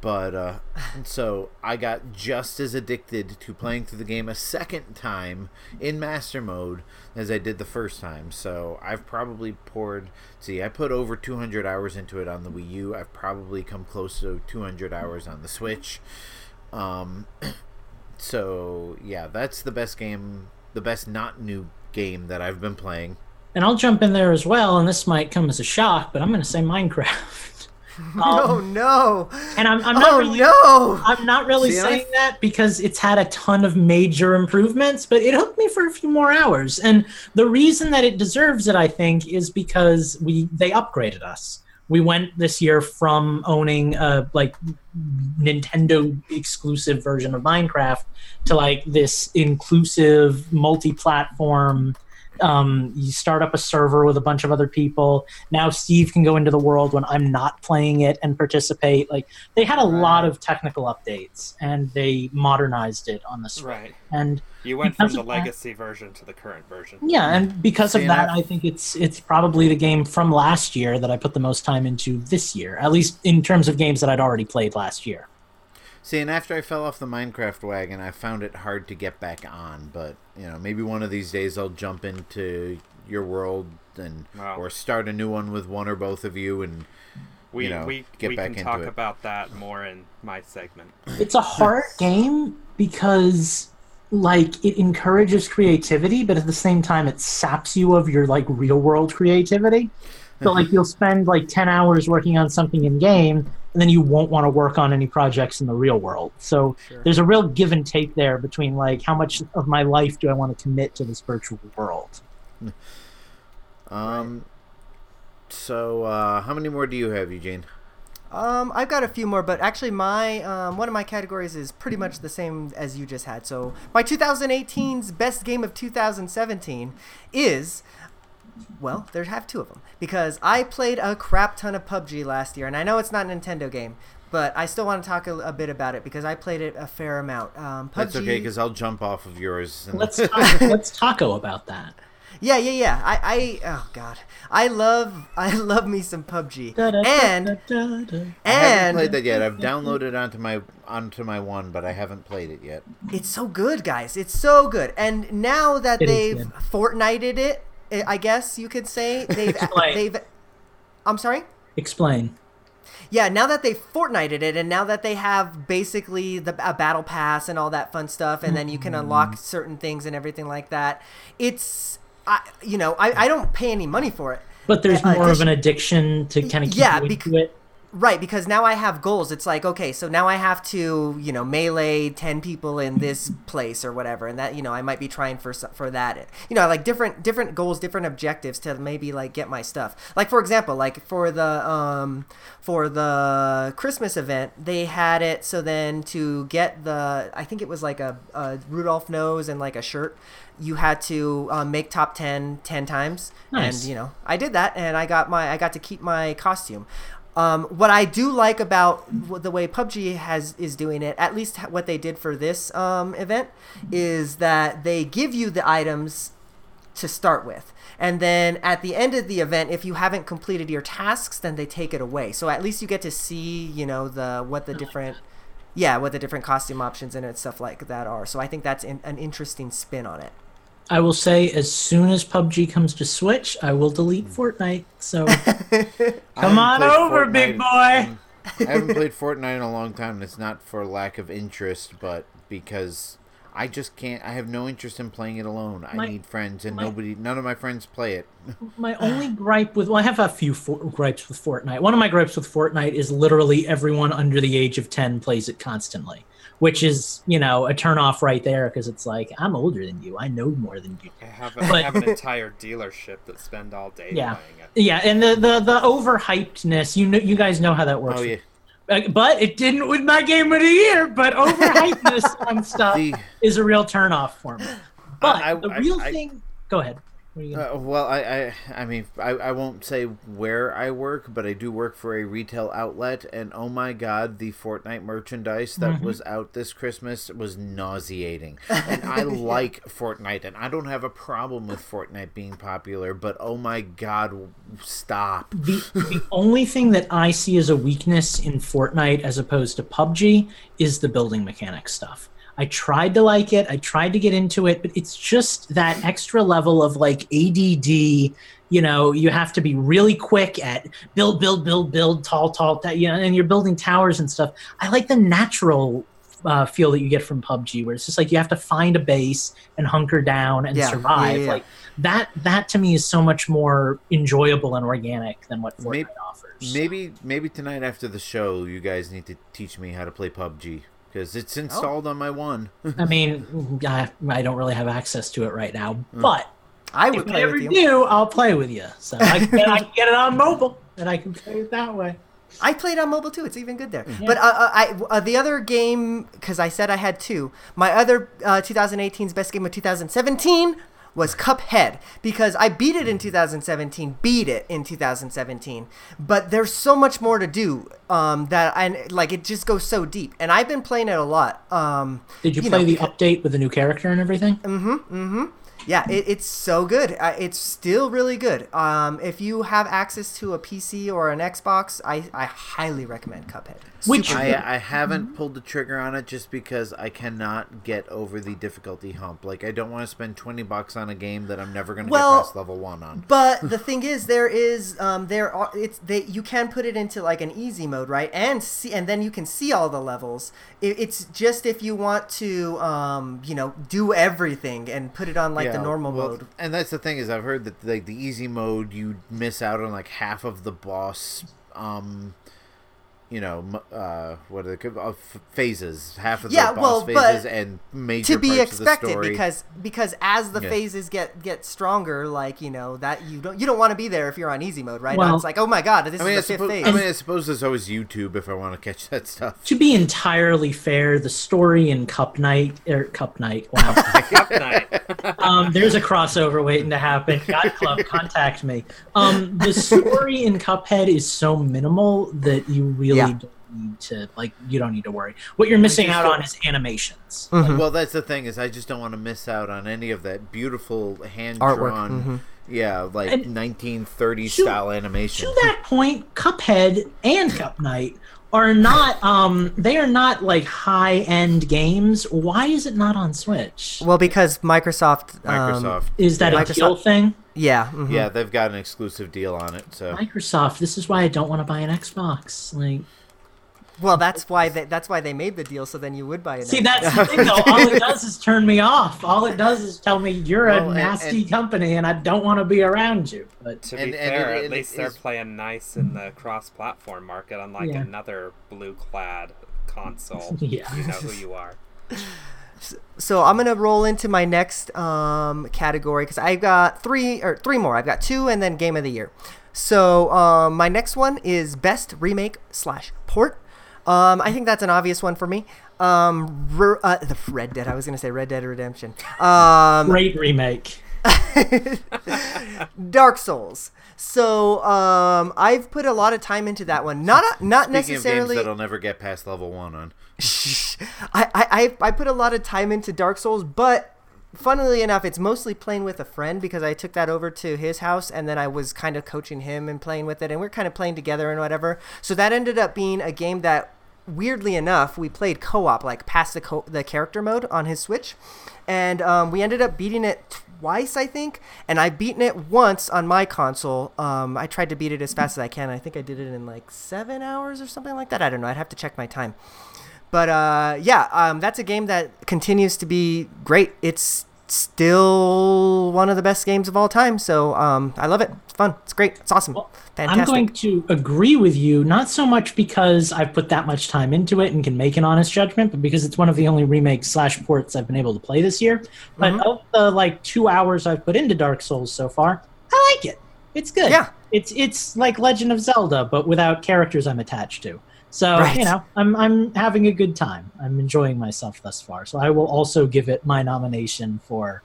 But uh, so I got just as addicted to playing through the game a second time in Master Mode as I did the first time. So I've probably poured. See, I put over 200 hours into it on the Wii U. I've probably come close to 200 hours on the Switch. Um, so yeah, that's the best game, the best not new game that I've been playing. And I'll jump in there as well, and this might come as a shock, but I'm going to say Minecraft. Um, oh no! and I'm, I'm not oh really, no! I'm not really See, I- saying that because it's had a ton of major improvements, but it hooked me for a few more hours. And the reason that it deserves it, I think, is because we they upgraded us. We went this year from owning a like Nintendo exclusive version of Minecraft to like this inclusive multi-platform um, you start up a server with a bunch of other people. Now Steve can go into the world when I'm not playing it and participate. Like they had a lot of technical updates and they modernized it on the Switch. Right. And You went from the of that- legacy version to the current version. yeah, and because See, of and that, I think it's it's probably the game from last year that I put the most time into this year, at least in terms of games that I'd already played last year. See, and after I fell off the Minecraft wagon, I found it hard to get back on. But you know, maybe one of these days I'll jump into your world and Wow. or start a new one with one or both of you. And We, you know, we, get we back can into talk it. about that more in my segment. It's a hard game because like it encourages creativity, but at the same time it saps you of your like real world creativity. So like you'll spend like ten hours working on something in game, and then you won't want to work on any projects in the real world. So Sure. there's a real give and take there between like how much of my life do I want to commit to this virtual world. um, so uh, how many more do you have, Eugene? Um, I've got a few more, but actually, my um, one of my categories is pretty much the same as you just had. So, my 2018's best game of 2017 is, well, there have two of them because I played a crap ton of PUBG last year, and I know it's not a Nintendo game, but I still want to talk a, a bit about it because I played it a fair amount. Um, PUBG, That's okay because I'll jump off of yours. And Let's talk, let's taco about that. Yeah, yeah, yeah. I, I, oh god, I love, I love me some PUBG, and I haven't played that yet. I've downloaded onto my onto my one, but I haven't played it yet. it's so good, guys. It's so good. And now that It is they've good. Fortnited it, I I guess you could say they've they've. I'm sorry. Explain. Yeah, now that they've Fortnited it, and now that they have basically the a battle pass and all that fun stuff, and then you can Mm-hmm. unlock certain things and everything like that, it's, I, you know, I, I don't pay any money for it. But there's Uh, more of an addiction to kind of keep Yeah, you bec- it. Right, because now I have goals. It's like, okay, so now I have to, you know, melee 10 people in this place or whatever. And that, you know, I might be trying for for that. You know, like different different goals, different objectives to maybe like get my stuff. Like for example, like for the um for the Christmas event, they had it so then to get the I think it was like a, a Rudolph nose and like a shirt, you had to um, make top 10 10 times. Nice. And, you know, I did that and I got my I got to keep my costume. Um, what I do like about the way PUBG has is doing it, at least what they did for this um, event, is that they give you the items to start with. And then at the end of the event, if you haven't completed your tasks, then they take it away. So at least you get to see, you know, the what the different, yeah, what the different costume options and stuff like that are. So I think that's in, an interesting spin on it. I will say, as soon as PUBG comes to Switch, I will delete Fortnite. So come on over, big boy. I haven't played Fortnite in a long time, and it's not for lack of interest, but because I just can't. I have no interest in playing it alone. I My- need friends, and my- nobody, none of my friends play it. My only gripe with well, I have a few for, gripes with Fortnite. One of my gripes with Fortnite is literally everyone under the age of ten plays it constantly, which is you know a turnoff right there because it's like I'm older than you, I know more than you. I have, I But- have an entire dealership that spend all day Yeah. Yeah, and the the the overhypedness, you know, you guys know how that works. Oh yeah, Uh, But it didn't with my game of the year. But overhypedness on stuff the is a real turnoff for me. But I- the real I- thing, go ahead. What are you gonna- Uh, well, I, I, I mean, I, I won't say where I work, but I do work for a retail outlet, and oh my god, the Fortnite merchandise that was out this Christmas was nauseating. And I like Fortnite, and I don't have a problem with Fortnite being popular, but oh my god, stop. the the only thing that I see as a weakness in Fortnite as opposed to PUBG is the building mechanic stuff. I tried to like it, I tried to get into it, but it's just that extra level of like ADD. You know, you have to be really quick at build, build, build, build, tall, tall, ta- you know, and you're building towers and stuff. I like the natural uh, feel that you get from PUBG, where it's just like you have to find a base and hunker down and yeah, survive. yeah, yeah. Like that, that to me is so much more enjoyable and organic than what Fortnite Maybe- offers. Maybe, maybe tonight after the show, you guys need to teach me how to play PUBG because it's installed on my one. I mean, I, I don't really have access to it right now, but I if would I play with you. do, I'll play with you. So I can, get, I can get it on mobile, and I can play it that way. I played on mobile too. It's even good there. But uh, uh, I uh, the other game because I said I had two. My other uh, 2018's best game of 2017 was Cuphead because I beat it in 2017, beat it in 2017. But there's so much more to do um, that I like. It just goes so deep, and I've been playing it a lot. Um, Did you, You play know, the because- update with the new character and everything? Mm-hmm. Mm-hmm. Yeah, it, it's so good. It's still really good. Um, if you have access to a PC or an Xbox, I, I highly recommend Cuphead. Which- I. I haven't pulled the trigger on it just because I cannot get over the difficulty hump. Like I don't want to spend twenty bucks on a game that I'm never going to Well, get past level one on. But the thing is, there is um, there are it's they you can put it into like an easy mode, right? And see, and then you can see all the levels. It, it's just if you want to, um, you know, do everything and put it on like the normal well, mode. And that's the thing is I've heard that like the easy mode you miss out on like half of the boss um you know, uh, what are the? Uh, phases, half of Yeah, the boss well, but phases, and major To be parts expected of the story. because because as the Yeah. phases get get stronger, like you know that you don't you don't want to be there if you're on easy mode, right? Well- it's like oh my god, this I mean, is the fifth suppose, phase. I mean, I suppose there's always YouTube if I want to catch that stuff. To be entirely fair, the story in Cup Night or Cup Night, wow, Cup night. um, there's a crossover waiting to happen. God Club, contact me. Um, the story in Cuphead is so minimal that you really Yeah. Don't need to like you don't need to worry. What you're missing out on is animations. Mhm. Well, that's the thing is, I just don't want to miss out on any of that beautiful hand Artwork, drawn, mhm. yeah, like And 1930s to- style animation. To that point, Cuphead and Cup Night are not um they are not like high end games. Why is it not on Switch? Well, because Microsoft. um, Microsoft, Is that yeah. a deal thing? Yeah. mhm. Yeah, they've got an exclusive deal on it. So Microsoft, this is why I don't want to buy an Xbox. Like Well, that's why they, that's why they made the deal. So then you would buy it. See, that's the thing, though. All it does is turn me off. All it does is tell me you're Well, a nasty and- company and I don't want to be around you. But To And- be and fair, it- at and it least they're is- playing nice in the cross-platform market, unlike Yeah. another blue-clad console. Yeah. You know who you are. so I'm gonna roll into my next um, category because I've got three or three more. I've got two and then game of the year. So um, my next one is best remake slash port. Um, I think that's an obvious one for me. Um, Re- uh, the Red Dead. I was gonna say Red Dead Redemption. Um, great remake. Dark Souls. So um, I've put a lot of time into that one. Not not speaking necessarily. of games that'll never get past level one on. I, I I put a lot of time into Dark Souls, but funnily enough, it's mostly playing with a friend because I took that over to his house and then I was kind of coaching him and playing with it, and we're kind of playing together and whatever. So that ended up being a game that, weirdly enough, we played co-op, like past the co- the character mode on his Switch, and um, we ended up beating it twice, I think, and I've beaten it once on my console. Um, I tried to beat it as fast as I can. I think I did it in like seven hours or something like that. I don't know. I'd have to check my time. But uh, yeah, um, that's a game that continues to be great. It's still one of the best games of all time. So um, I love it. It's fun. It's great. It's awesome. Fantastic. I'm going to agree with you, not so much because I've put that much time into it and can make an honest judgment, but because it's one of the only remakes slash ports I've been able to play this year. But Mm-hmm. of the like two hours I've put into Dark Souls so far, I like it. It's good. Yeah. It's it's like Legend of Zelda, but without characters I'm attached to. So Right. you know, I'm I'm having a good time. I'm enjoying myself thus far. So I will also give it my nomination for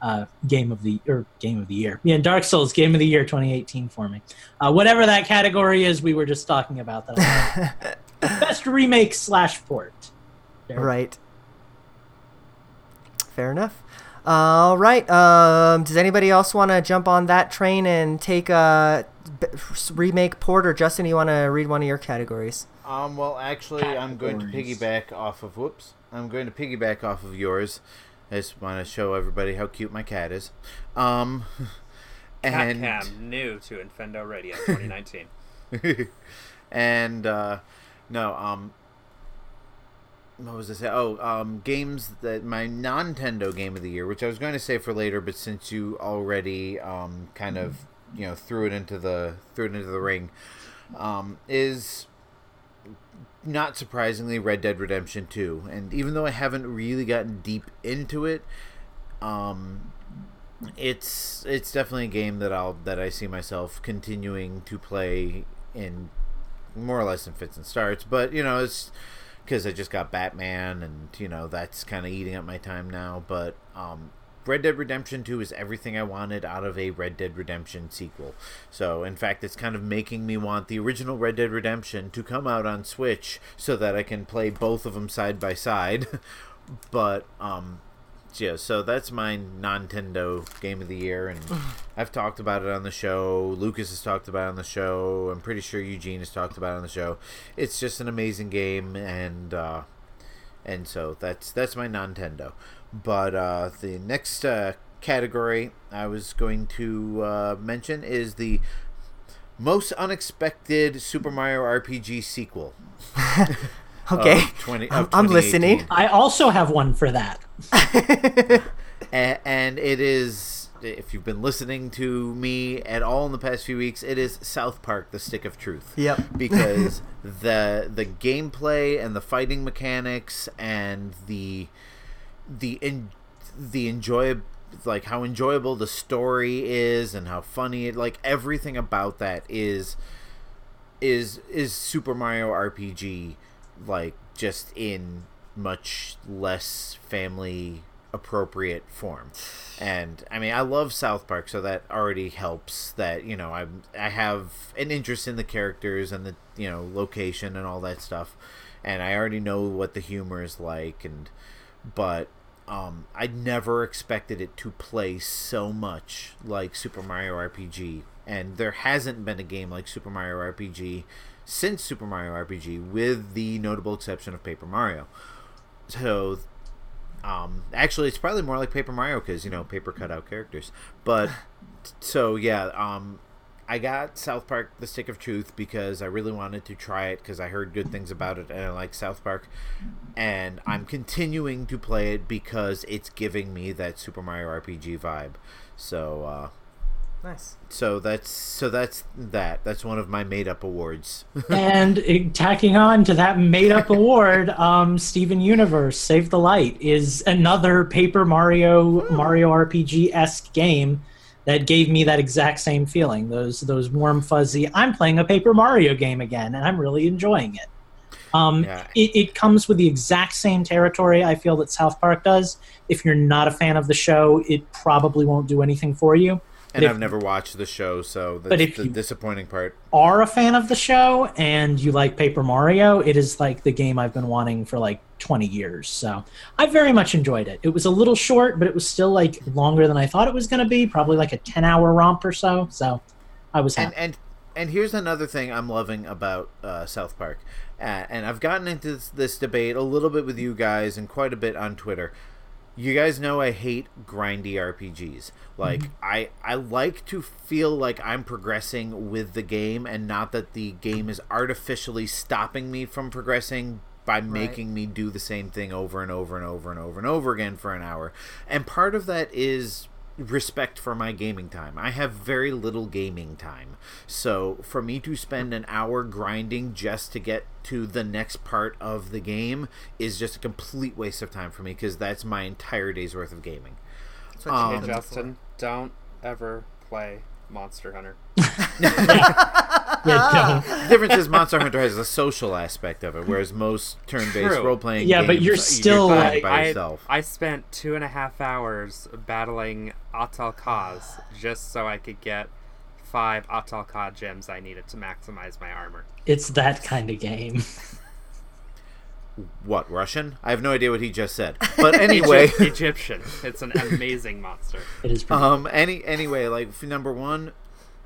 uh, game of the or game of the year. Yeah, Dark Souls game of the year 2018 for me. Uh, whatever that category is, we were just talking about that. Best remake slash port. Right. Fair enough. All right. Um, does anybody else want to jump on that train and take a b- remake port, or Justin, you want to read one of your categories? Um, well, actually, I'm going to piggyback off of whoops. I'm going to piggyback off of yours. I just want to show everybody how cute my cat is. Um, Cat and Cam, new to Infendo Radio 2019. and uh, no, um, what was I say? Oh, um, games that my Nintendo game of the year, which I was going to say for later, but since you already um kind of you know threw it into the threw it into the ring, um, is not surprisingly Red Dead Redemption 2. And even though I haven't really gotten deep into it, um it's it's definitely a game that I'll that I see myself continuing to play in more or less in fits and starts, but you know, it's because I just got Batman and you know, that's kind of eating up my time now, but um Red Dead Redemption 2 is everything I wanted out of a Red Dead Redemption sequel. So, in fact, it's kind of making me want the original Red Dead Redemption to come out on Switch so that I can play both of them side by side. but, um, yeah, so that's my Nintendo game of the year, and I've talked about it on the show. Lucas has talked about it on the show. I'm pretty sure Eugene has talked about it on the show. It's just an amazing game, and uh, and so that's that's my Nintendo. But uh, the next uh, category I was going to uh, mention is the most unexpected Super Mario RPG sequel. Okay. of 20, I'm- of I'm listening. I also have one for that. A- and it is if you've been listening to me at all in the past few weeks it is south park the stick of truth Yep. because the the gameplay and the fighting mechanics and the the in, the enjoy like how enjoyable the story is and how funny it like everything about that is is is Super Mario RPG like just in much less family appropriate form. And I mean, I love South Park, so that already helps. That you know, I I have an interest in the characters and the you know location and all that stuff, and I already know what the humor is like. And but um, I never expected it to play so much like Super Mario RPG, and there hasn't been a game like Super Mario RPG since Super Mario RPG, with the notable exception of Paper Mario. So um, actually, it's probably more like Paper Mario because you know paper cutout characters. But so yeah, um, I got South Park: The Stick of Truth because I really wanted to try it because I heard good things about it and I like South Park, and I'm continuing to play it because it's giving me that Super Mario RPG vibe. So uh, Nice. so that's so that's that. That's one of my made up awards. and uh, tacking on to that made up award, um, Steven Universe Save the Light is another Paper Mario Mario RPG esque game that gave me that exact same feeling. Those those warm fuzzy. I'm playing a Paper Mario game again, and I'm really enjoying it. Um, Yeah. it, it comes with the exact same territory I feel that South Park does. If you're not a fan of the show, it probably won't do anything for you. and if- I've never watched the show, so that's But if the you- disappointing part. are a fan of the show and you like Paper Mario, it is like the game I've been wanting for like 20 years. So I very much enjoyed it. It was a little short, but it was still like longer than I thought it was going to be, probably like a 10 hour romp or so. So I was and happy. and and here's another thing I'm loving about uh, South Park, uh, and I've gotten into this, this debate a little bit with you guys and quite a bit on Twitter. You guys know I hate grindy RPGs. Like I I like to feel like I'm progressing with the game and not that the game is artificially stopping me from progressing by making me do the same thing over and over and over and over and over again for an hour. And part of that is respect for my gaming time. I have very little gaming time. So for me to spend an hour grinding just to get to the next part of the game is just a complete waste of time for me because that's my entire day's worth of gaming. That's what Um, you Hey, Justin, don't ever play Monster Hunter. Yeah, don't. The difference is Monster Hunter has a social aspect of it, whereas most turn-based True. role-playing Yeah, but you're still, playing like- by I, yourself. I spent two and a half hours battling Ahtal-Kas just so I could get five Ahtal-Ka gems I needed to maximize my armor. It's that kind of game. What Russian? I have no idea what he just said. But anyway, Egyptian. It's an amazing monster. It is pretty um, any anyway, like number one,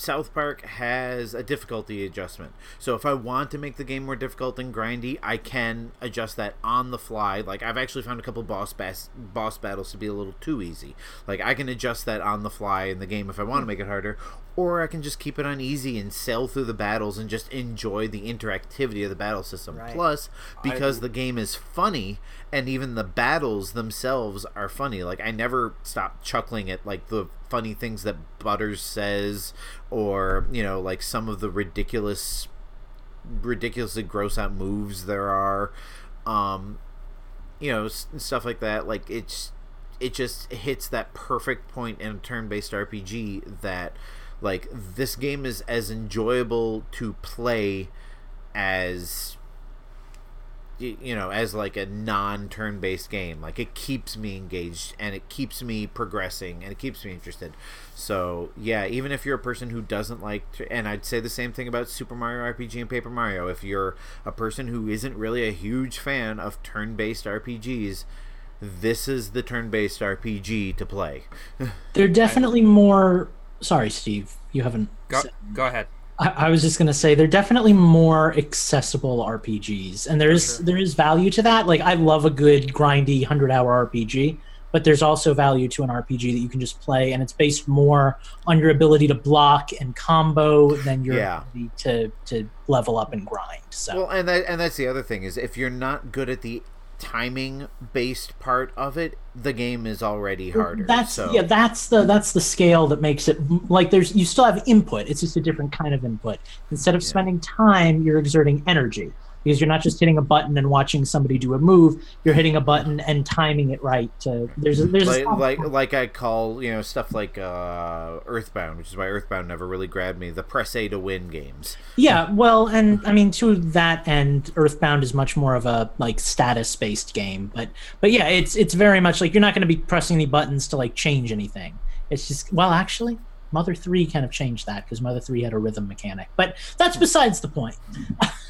South Park has a difficulty adjustment. So if I want to make the game more difficult and grindy, I can adjust that on the fly. Like I've actually found a couple boss bas- boss battles to be a little too easy. Like I can adjust that on the fly in the game if I want to make it harder, or I can just keep it on easy and sail through the battles and just enjoy the interactivity of the battle system. Right. Plus, because I- the game is funny and even the battles themselves are funny. Like I never stop chuckling at like the funny things that Butters says or, you know, like some of the ridiculous ridiculously gross out moves there are. Um you know, stuff like that. Like it's it just hits that perfect point in a turn-based RPG that like this game is as enjoyable to play as you know as like a non-turn based game like it keeps me engaged and it keeps me progressing and it keeps me interested so yeah even if you're a person who doesn't like to, and i'd say the same thing about super mario rpg and paper mario if you're a person who isn't really a huge fan of turn-based rpgs this is the turn-based rpg to play They're definitely more. Sorry, Steve. You haven't. Go, said- go ahead. I, I was just gonna say they're definitely more accessible RPGs, and there's there is value to that. Like I love a good grindy hundred hour RPG, but there's also value to an RPG that you can just play, and it's based more on your ability to block and combo than your Yeah. ability to to level up and grind. So Well, and that and that's the other thing is if you're not good at the timing based part of it, the game is already harder. That's so, yeah, that's the that's the scale that makes it like there's you still have input. It's just a different kind of input. Instead of spending time, you're exerting energy. Because you're not just hitting a button and watching somebody do a move. You're hitting a button and timing it right. To there's a, there's like, a like like I call you know stuff like uh, Earthbound, which is why Earthbound never really grabbed me. The press A to win games. Yeah, well, and I mean to that end, Earthbound is much more of a like status based game, but but yeah, it's it's very much like you're not going to be pressing any buttons to like change anything. It's just well, actually, Mother 3 kind of changed that because Mother 3 had a rhythm mechanic. But that's besides the point.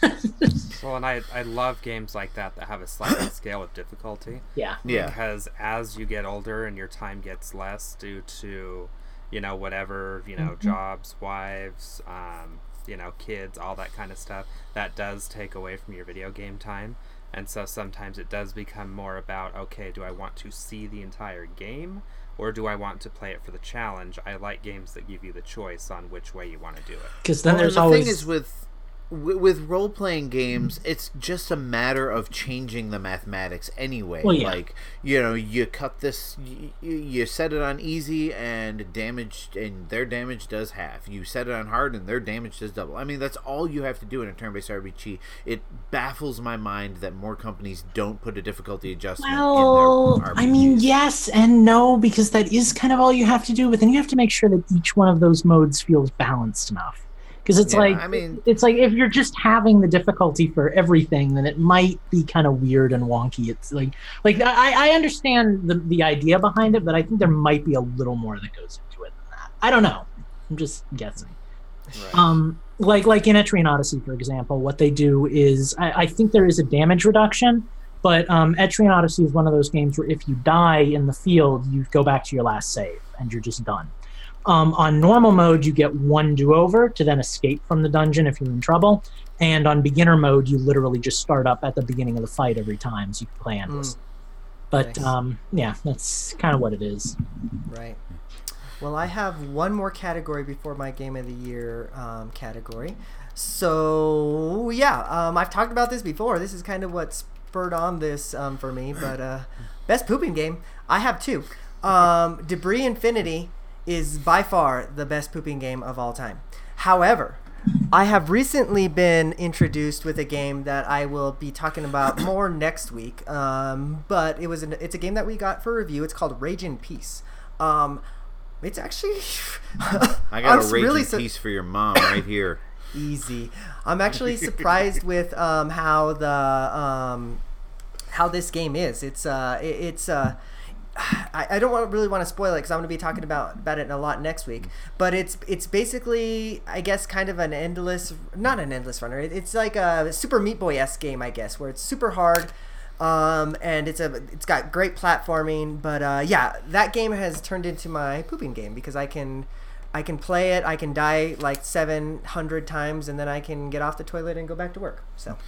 well, and I, I love games like that that have a sliding scale of difficulty. Yeah. Yeah. Because as you get older and your time gets less due to, you know, whatever, you know, Mm-hmm. jobs, wives, um, you know, kids, all that kind of stuff, that does take away from your video game time. And so sometimes it does become more about, okay, do I want to see the entire game? Or do I want to play it for the challenge? I like games that give you the choice on which way you want to do it. Because then Well, there's the always thing is with wi- with role playing games, it's just a matter of changing the mathematics anyway. Well, yeah. Like you know, you cut this, you, you set it on easy, and damage, and their damage does half. You set it on hard, and their damage does double. I mean, that's all you have to do in a turn based RPG. It baffles my mind that more companies don't put a difficulty adjustment. Well, in their I mean, yes and no, because that is kind of all you have to do. But then you have to make sure that each one of those modes feels balanced enough. Because it's Yeah, like, I mean- it's like if you're just having the difficulty for everything, then it might be kind of weird and wonky. It's like, like I, I understand the the idea behind it, but I think there might be a little more that goes into it than that. I don't know. I'm just guessing. Right. Um, like like in Etrian Odyssey, for example, what they do is I, I think there is a damage reduction, but um, Etrian Odyssey is one of those games where if you die in the field, you go back to your last save and you're just done. Um, on normal mode, you get one do-over to then escape from the dungeon if you're in trouble, and on beginner mode, you literally just start up at the beginning of the fight every time, so you can play endless. But Nice. um, yeah, that's kind of what it is. Right. Well, I have one more category before my game of the year um, category. So yeah, um, I've talked about this before. This is kind of what spurred on this um, for me. But uh, best pooping game, I have two. Um, Debris Infinity is by far the best pooping game of all time. However, I have recently been introduced with a game that I will be talking about more next week. Um, but it was an, it's a game that we got for review. It's called Rage in Peace. Um, it's actually I got I'm a raging really su- piece for your mom right here. easy. I'm actually surprised with um, how the um, how this game is. It's uh, it, it's uh, I, I don't want, really want to spoil it because I'm going to be talking about about it a lot next week. But it's it's basically I guess kind of an endless, not an endless runner. It, it's like a Super Meat Boy esque game, I guess, where it's super hard. Um, and it's a it's got great platforming, but uh, yeah, that game has turned into my pooping game because I can I can play it. I can die like 700 times, and then I can get off the toilet and go back to work. So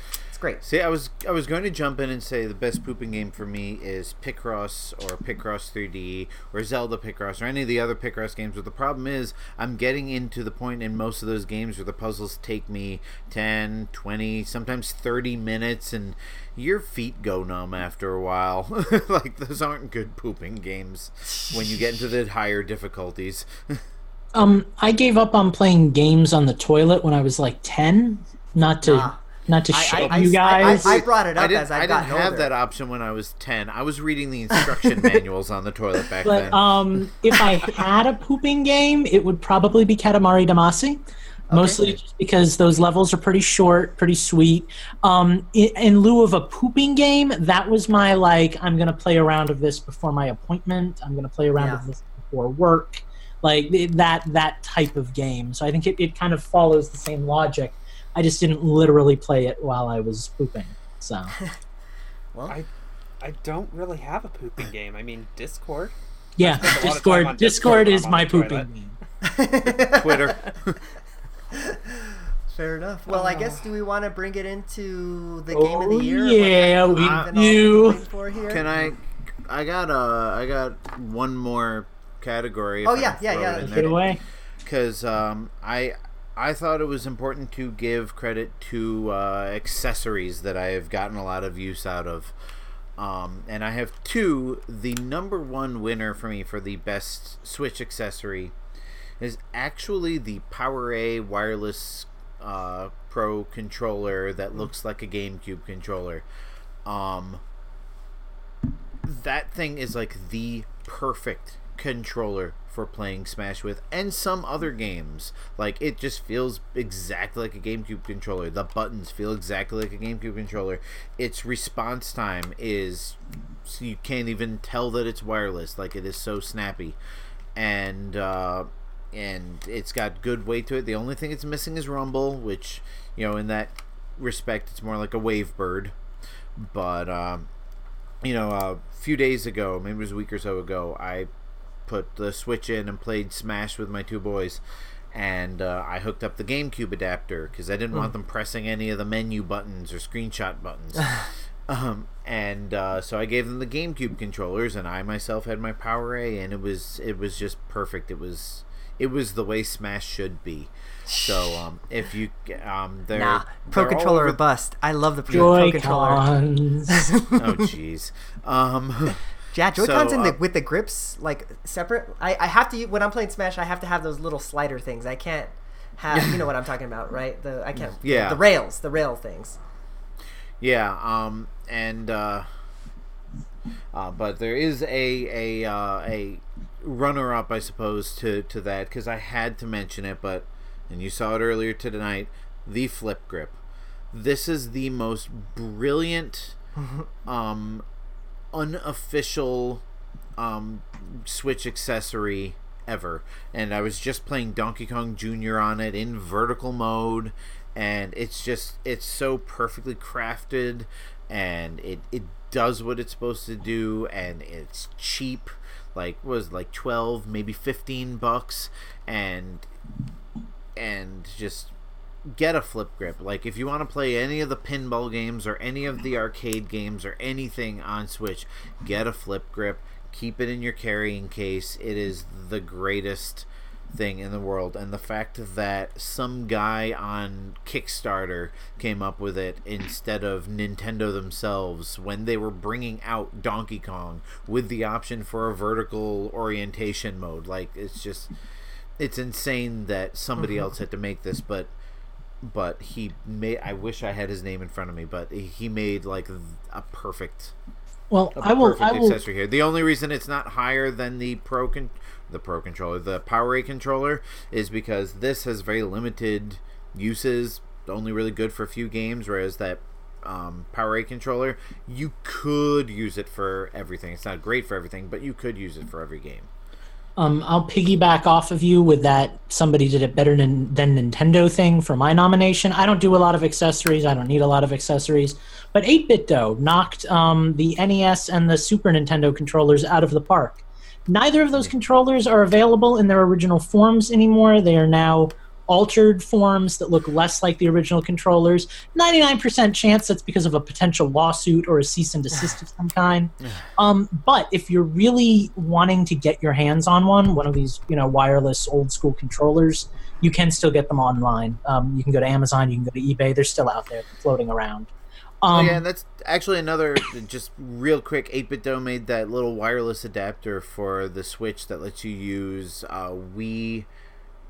great. See, I was I was going to jump in and say the best pooping game for me is Picross or Picross 3D or Zelda Picross or any of the other Picross games. But the problem is, I'm getting into the point in most of those games where the puzzles take me 10, 20, sometimes 30 minutes, and your feet go numb after a while. like those aren't good pooping games when you get into the higher difficulties. Um, I gave up on playing games on the toilet when I was like ten. Not to Ah. Not to I- I- you I- guys. I brought it up didn't, as I've I didn't gotten have older. that option when I was 10. I was reading the instruction manuals on the toilet back but then. um, if I had a pooping game, it would probably be Katamari Damacy. Mostly just because those levels are pretty short, pretty sweet. Um, in, in lieu of a pooping game, that was my like. I'm gonna play a round of this before my appointment. I'm gonna play a round Yeah. of this before work, like that that type of game. So I think it, it kind of follows the same logic. I just didn't literally play it while I was pooping. So Well, I I don't really have a pooping game. I mean, Discord. yeah, spent a lot of time Discord. Discord Discord when is my pooping toilet. game. Twitter. fair enough. Well, I guess do we want to bring it into the game of Oh, the year? yeah, What we we've been all do. waiting for here? Can I? I got uh, I got one more category. Oh, yeah, yeah, yeah. it in Take there. it away. because um, I I thought it was important to give credit to uh, accessories that I have gotten a lot of use out of. Um, and I have two. The number one winner for me for the best Switch accessory is actually the PowerA wireless uh, Pro controller that looks like a GameCube controller. Um, that thing is like the perfect controller for playing Smash with and some other games. Like it just feels exactly like a GameCube controller. The buttons feel exactly like a GameCube controller. Its response time is so you can't even tell that it's wireless. Like it is so snappy. And uh and it's got good weight to it. The only thing it's missing is rumble, which, you know, in that respect it's more like a WaveBird. But um you know, a few days ago, maybe it was a week or so ago, I put the Switch in and played Smash with my two boys. And uh, I hooked up the GameCube adapter because I didn't want them pressing any of the menu buttons or screenshot buttons. um, and uh, so I gave them the GameCube controllers, and I myself had my PowerA, and it was it was just perfect. It was it was the way Smash should be. So um, if you um, they're Nah, Pro they're controller or over- bust. I love the Pro, Pro controller. Oh jeez. Um, Yeah, Joy-Cons So, in the uh, with the grips like separate. I, I have to when I'm playing Smash, I have to have those little slider things. I can't have you know what I'm talking about, right? The I can't. Yeah. The rails, the rail things. Yeah, um, and uh, uh, but there is a a uh, a runner up, I suppose, to to that because I had to mention it, but and you saw it earlier tonight, the flip grip. This is the most brilliant, um, unofficial, um, Switch accessory ever. And I was just playing Donkey Kong Jr. on it in vertical mode, and it's just it's so perfectly crafted, and it it does what it's supposed to do, and it's cheap. Like was like twelve, maybe fifteen bucks, and and just get a flip grip. Like if you want to play any of the pinball games or any of the arcade games or anything on Switch, get a flip grip. Keep it in your carrying case. It is the greatest thing in the world and the fact that some guy on Kickstarter came up with it instead of Nintendo themselves when they were bringing out Donkey Kong with the option for a vertical orientation mode like it's just it's insane that somebody mm-hmm. else had to make this but but he made i wish i had his name in front of me but he made like a perfect Well, a I will. perfect I will. accessory here the only reason it's not higher than the pro con- the pro controller the PowerA controller is because this has very limited uses only really good for a few games whereas that um, PowerA controller you could use it for everything it's not great for everything but you could use it for every game Um, I'll piggyback off of you with that. Somebody did it better than, than Nintendo thing for my nomination. I don't do a lot of accessories. I don't need a lot of accessories. But 8BitDo knocked um, the NES and the Super Nintendo controllers out of the park. Neither of those controllers are available in their original forms anymore. They are now altered forms that look less like the original controllers. 99% chance that's because of a potential lawsuit or a cease and desist of some kind. Um, but if you're really wanting to get your hands on one, one of these, you know, wireless old school controllers, you can still get them online. Um, you can go to Amazon, you can go to eBay. They're still out there floating around. Oh Um, yeah, and that's actually another just real quick. 8BitDo made that little wireless adapter for the Switch that lets you use uh, Wii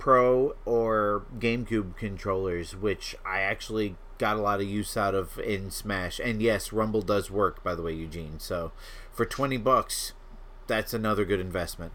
Pro or GameCube controllers, which I actually got a lot of use out of in Smash. And yes, Rumble does work, by the way, Eugene. So for twenty bucks, that's another good investment.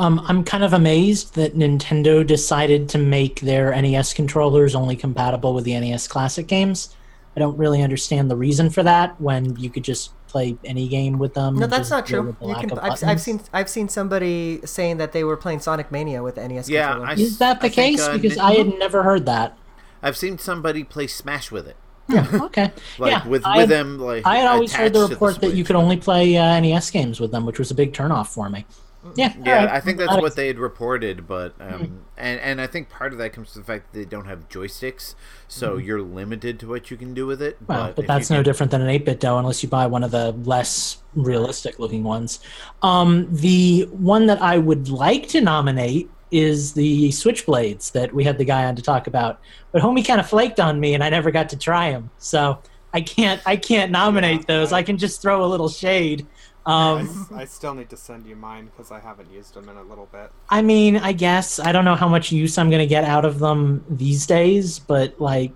Um, I'm kind of amazed that Nintendo decided to make their NES controllers only compatible with the NES Classic games. I don't really understand the reason for that when you could just play any game with them. No, that's not true. You can. I've, I've seen. I've seen somebody saying that they were playing Sonic Mania with NES Yeah, controller. I- Is that the I think, case? uh, because Nin- I had never heard that. I've seen somebody play Smash with it, Yeah. Okay. like yeah, with with had- them like. I had always heard the to report that you could only play uh, NES games with them, which was a big turnoff for me. Yeah. Yeah, alright. I think that's what they had reported, but um, and and I think part of that comes to the fact that they don't have joysticks, so you're limited to what you can do with it. Mm-hmm. Well, but but that's no can- different than an 8BitDo unless you buy one of the less realistic looking ones. Um, the one that I would like to nominate is the Switchblades that we had the guy on to talk about. But homie kind of flaked on me and I never got to try them. So I can't I can't nominate those. I can just throw a little shade. Um, I, I still need to send you mine because I haven't used them in a little bit. I mean, I guess I don't know how much use I'm gonna get out of them these days, but like,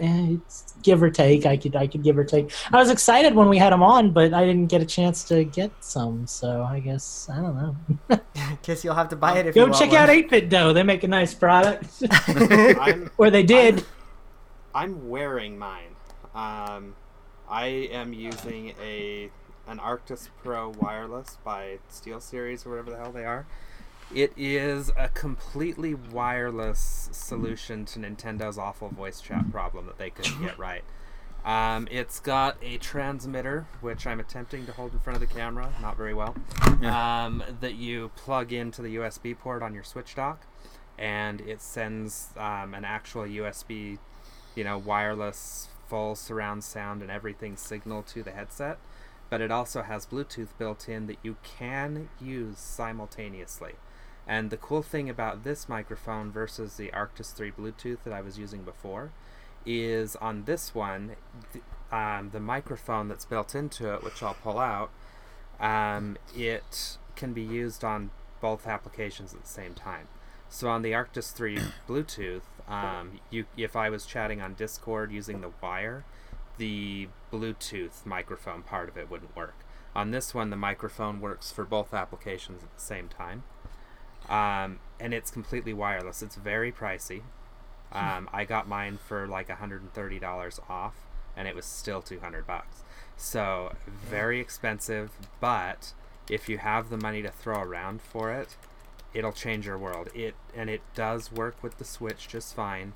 eh, it's give or take. I could I could give or take. I was excited when we had them on, but I didn't get a chance to get some, so I guess I don't know. Guess you'll have to buy it if you Go want check one. out 8BitDo. They make a nice product, or they did. I'm wearing mine. Um, I am using a an Arctis Pro wireless by SteelSeries or whatever the hell they are. It is a completely wireless solution to Nintendo's awful voice chat problem that they couldn't get right. Um, it's got a transmitter, which I'm attempting to hold in front of the camera, not very well, um, that you plug into the USB port on your Switch dock, and it sends um, an actual USB you know, wireless, full surround sound and everything signal to the headset, but it also has Bluetooth built in that you can use simultaneously. And the cool thing about this microphone versus the Arctis 3 Bluetooth that I was using before is on this one, um, the microphone that's built into it, which I'll pull out, um, it can be used on both applications at the same time. So on the Arctis 3 Bluetooth, um, you if I was chatting on Discord using the wire, the Bluetooth microphone part of it wouldn't work. On this one, the microphone works for both applications at the same time, um, and it's completely wireless. It's very pricey. Um, I got mine for like $130 off, and it was still 200 bucks. So very expensive, but if you have the money to throw around for it, it'll change your world. It and it does work with the Switch just fine,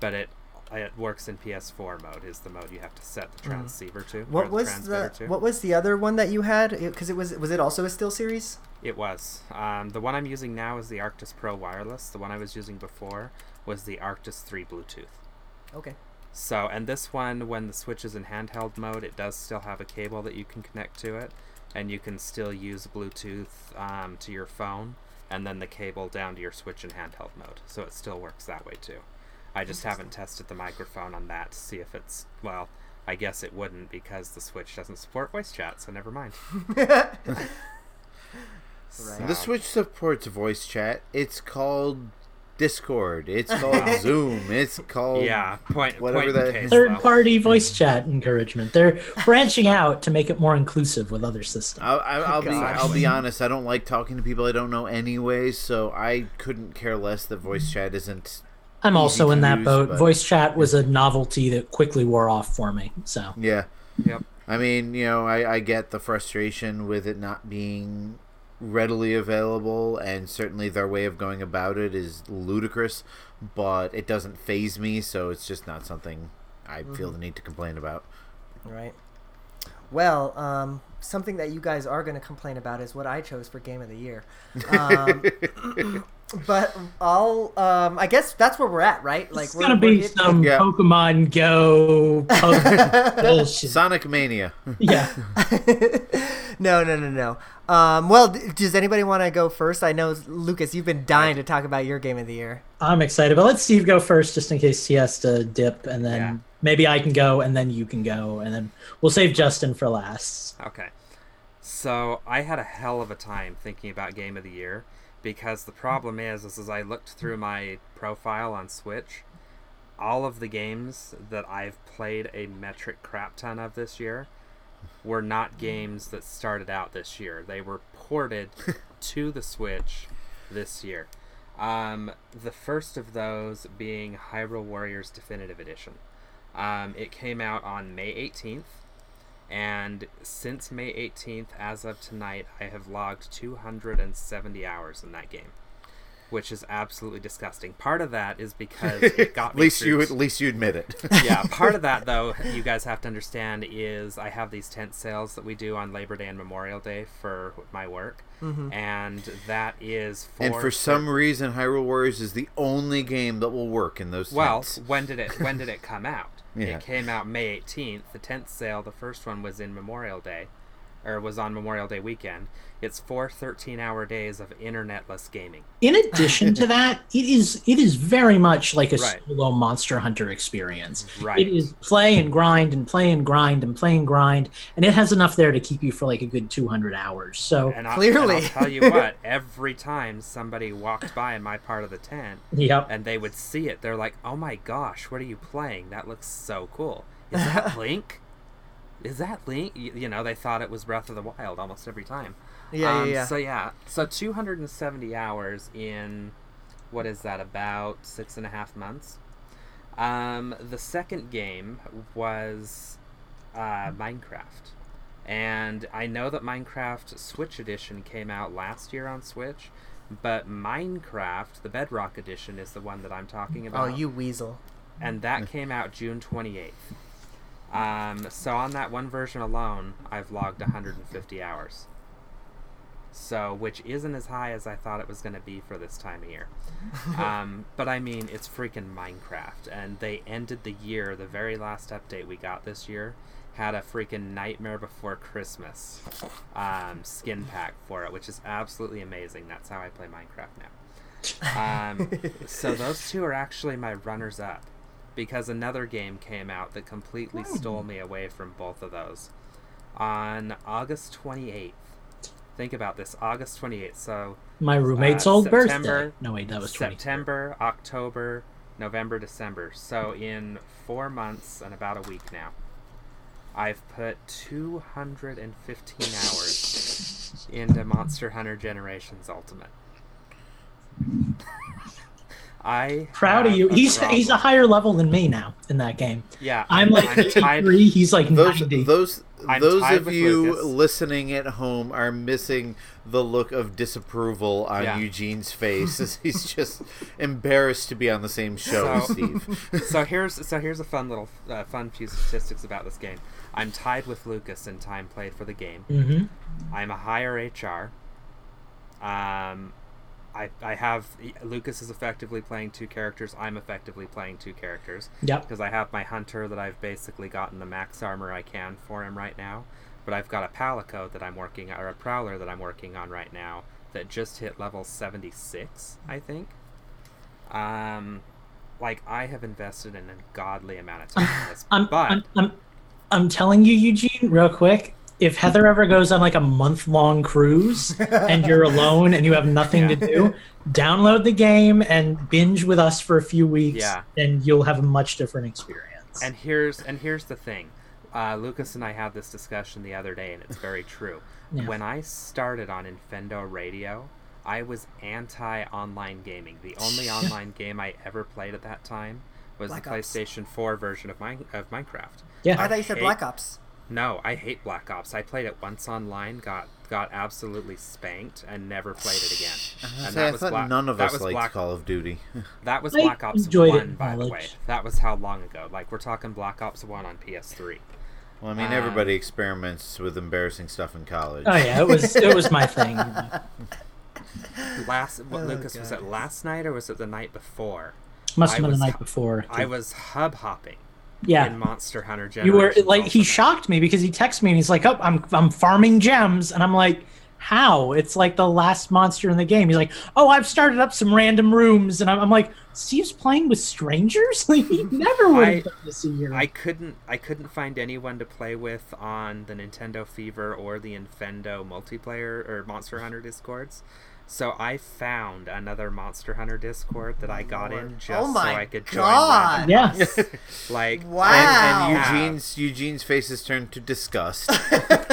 but it it works in PS4 mode. Is the mode you have to set the transceiver to? Mm. What was the to. What was the other one that you had? Because it, was was it also a SteelSeries? It was. Um, the one I'm using now is the Arctis Pro wireless. The one I was using before was the Arctis 3 Bluetooth. Okay. So, and this one, when the Switch is in handheld mode, it does still have a cable that you can connect to it, and you can still use Bluetooth um, to your phone, and then the cable down to your Switch in handheld mode. So it still works that way too. I just haven't tested the microphone on that to see if it's well. I guess it wouldn't because the Switch doesn't support voice chat, so never mind. Right. The Switch supports voice chat. It's called Discord. It's called Zoom. It's called yeah, point. whatever point in that- case, Third though. party voice chat encouragement. They're branching out to make it more inclusive with other systems. I'll, I'll, I'll be I'll be honest. I don't like talking to people I don't know anyway, so I couldn't care less that voice chat isn't. I'm also in that use, boat. but- Voice chat was a novelty that quickly wore off for me. So Yeah, Yep. I mean, you know, I, I get the frustration with it not being readily available, and certainly their way of going about it is ludicrous. But it doesn't phase me, so it's just not something I feel the need to complain about. Right. Well, um, something that you guys are going to complain about is what I chose for game of the year. Um, but I'll, um, I guess that's where we're at, right? Like it's we're, gonna we're be hit- some Yeah. Pokemon Go po- bullshit. Sonic Mania. Yeah, no, no, no, no. Um, well, does anybody want to go first? I know Lucas, you've been dying to talk about your game of the year. I'm excited. But let Steve go first, just in case he has to dip, and then Yeah. maybe I can go, and then you can go, and then we'll save Justin for last. Okay. So I had a hell of a time thinking about game of the year because the problem is, is as I looked through my profile on Switch, all of the games that I've played a metric crap ton of this year were not games that started out this year. They were ported to the Switch this year. Um, the first of those being Hyrule Warriors Definitive Edition. Um, it came out on May 18th, and since May 18th, as of tonight, I have logged 270 hours in that game, which is absolutely disgusting. Part of that is because it got At me least you at least you admit it. yeah, part of that though, you guys have to understand is I have these tent sales that we do on Labor Day and Memorial Day for my work, mm-hmm. and that is for and for some reason, Hyrule Warriors is the only game that will work in those. well, tents. when did it when did it come out? Yeah. It came out May 18th. The tent sale, the first one was in Memorial Day, or was on Memorial Day weekend, it's four 13-hour days of internetless gaming. In addition to that, it is it is very much like a Right. solo Monster Hunter experience. Right. It is play and grind and play and grind and play and grind, and it has enough there to keep you for like a good 200 hours. So And I'll, Clearly. and I'll tell you what, every time somebody walked by in my part of the tent yep. and they would see it, they're like, "Oh my gosh, what are you playing? That looks so cool. Is that Link? Is that Link?" You, you know, they thought it was Breath of the Wild almost every time. Yeah, Um, yeah, yeah. So yeah, so 270 hours in what is that? About six and a half months. Um, the second game was uh, Minecraft, and I know that Minecraft Switch Edition came out last year on Switch, but Minecraft, the Bedrock Edition, is the one that I'm talking about. oh, you weasel. and that came out June 28th. Um, so on that one version alone, I've logged 150 hours. So, which isn't as high as I thought it was going to be for this time of year. um, but I mean, it's freaking Minecraft, and they ended the year. The very last update we got this year had a freaking Nightmare Before Christmas um, skin pack for it, which is absolutely amazing. That's how I play Minecraft now. Um, so those two are actually my runners up because another game came out that completely stole me away from both of those. On August 28th, think about this August 28th. So My roommate's uh, old September- birthday. No, wait, that was 20. September, October, November, December. So in four months and about a week now, I've put 215 hours into Monster Hunter Generations Ultimate. I Proud of you. a He's he's a higher level than me now in that game. yeah. I'm like I'm tied- 53. He's like Those 90. those I'm those of you Lucas. listening at home are missing the look of disapproval on Yeah. Eugene's face as he's just embarrassed to be on the same show So- Steve. so here's so here's a fun little uh, fun few statistics about this game. I'm tied with Lucas in time played for the game. hmm I'm a higher HR. Um, I I have Lucas is effectively playing two characters. I'm effectively playing two characters Yep. because I have my hunter that I've basically gotten the max armor I can for him right now. But I've got a palico that I'm working or a prowler that I'm working on right now that just hit level 76, I think. Um, like I have invested an ungodly amount of time in this, I'm, but I'm, I'm, I'm telling you, Eugene, real quick. If Heather ever goes on like a month long cruise and you're alone and you have nothing to do, download the game and binge with us for a few weeks, Yeah. and you'll have a much different experience. And here's and here's the thing. Uh, Lucas and I had this discussion the other day, and it's very true. Yeah. When I started on Infendo Radio, I was anti-online gaming. The only online game I ever played at that time was Black the Ops. PlayStation 4 version of, mine, of Minecraft. yeah, I thought you said hate- Black Ops. No, I hate Black Ops. I played it once online, got got absolutely spanked, and never played it again. And Say, I was thought Black- none of us was liked Black, Call of Duty. That was I Black Ops 1, by the way. That was how long ago? Like, we're talking Black Ops 1 on PS3. Well, I mean, Um, everybody experiments with embarrassing stuff in college. oh yeah, it was it was my thing. last what Oh, Lucas was it last night or was it the night before? Must have been the night before. I was hub hopping yeah. in Monster Hunter You were like he shocked me because he texted me and he's like, "Oh, I'm I'm farming gems," and I'm like, "How? It's like the last monster in the game." He's like, "Oh, I've started up some random rooms," and I'm, I'm like, "Steve's playing with strangers? Like he never would I- this year." I couldn't I couldn't find anyone to play with on the Nintendo Fever or the Infendo multiplayer or Monster Hunter discords. So I found another Monster Hunter Discord that I got in oh just Oh my so I could God. join random yeah, like Wow. And, and Yeah. Eugene's Eugene's face has turned to disgust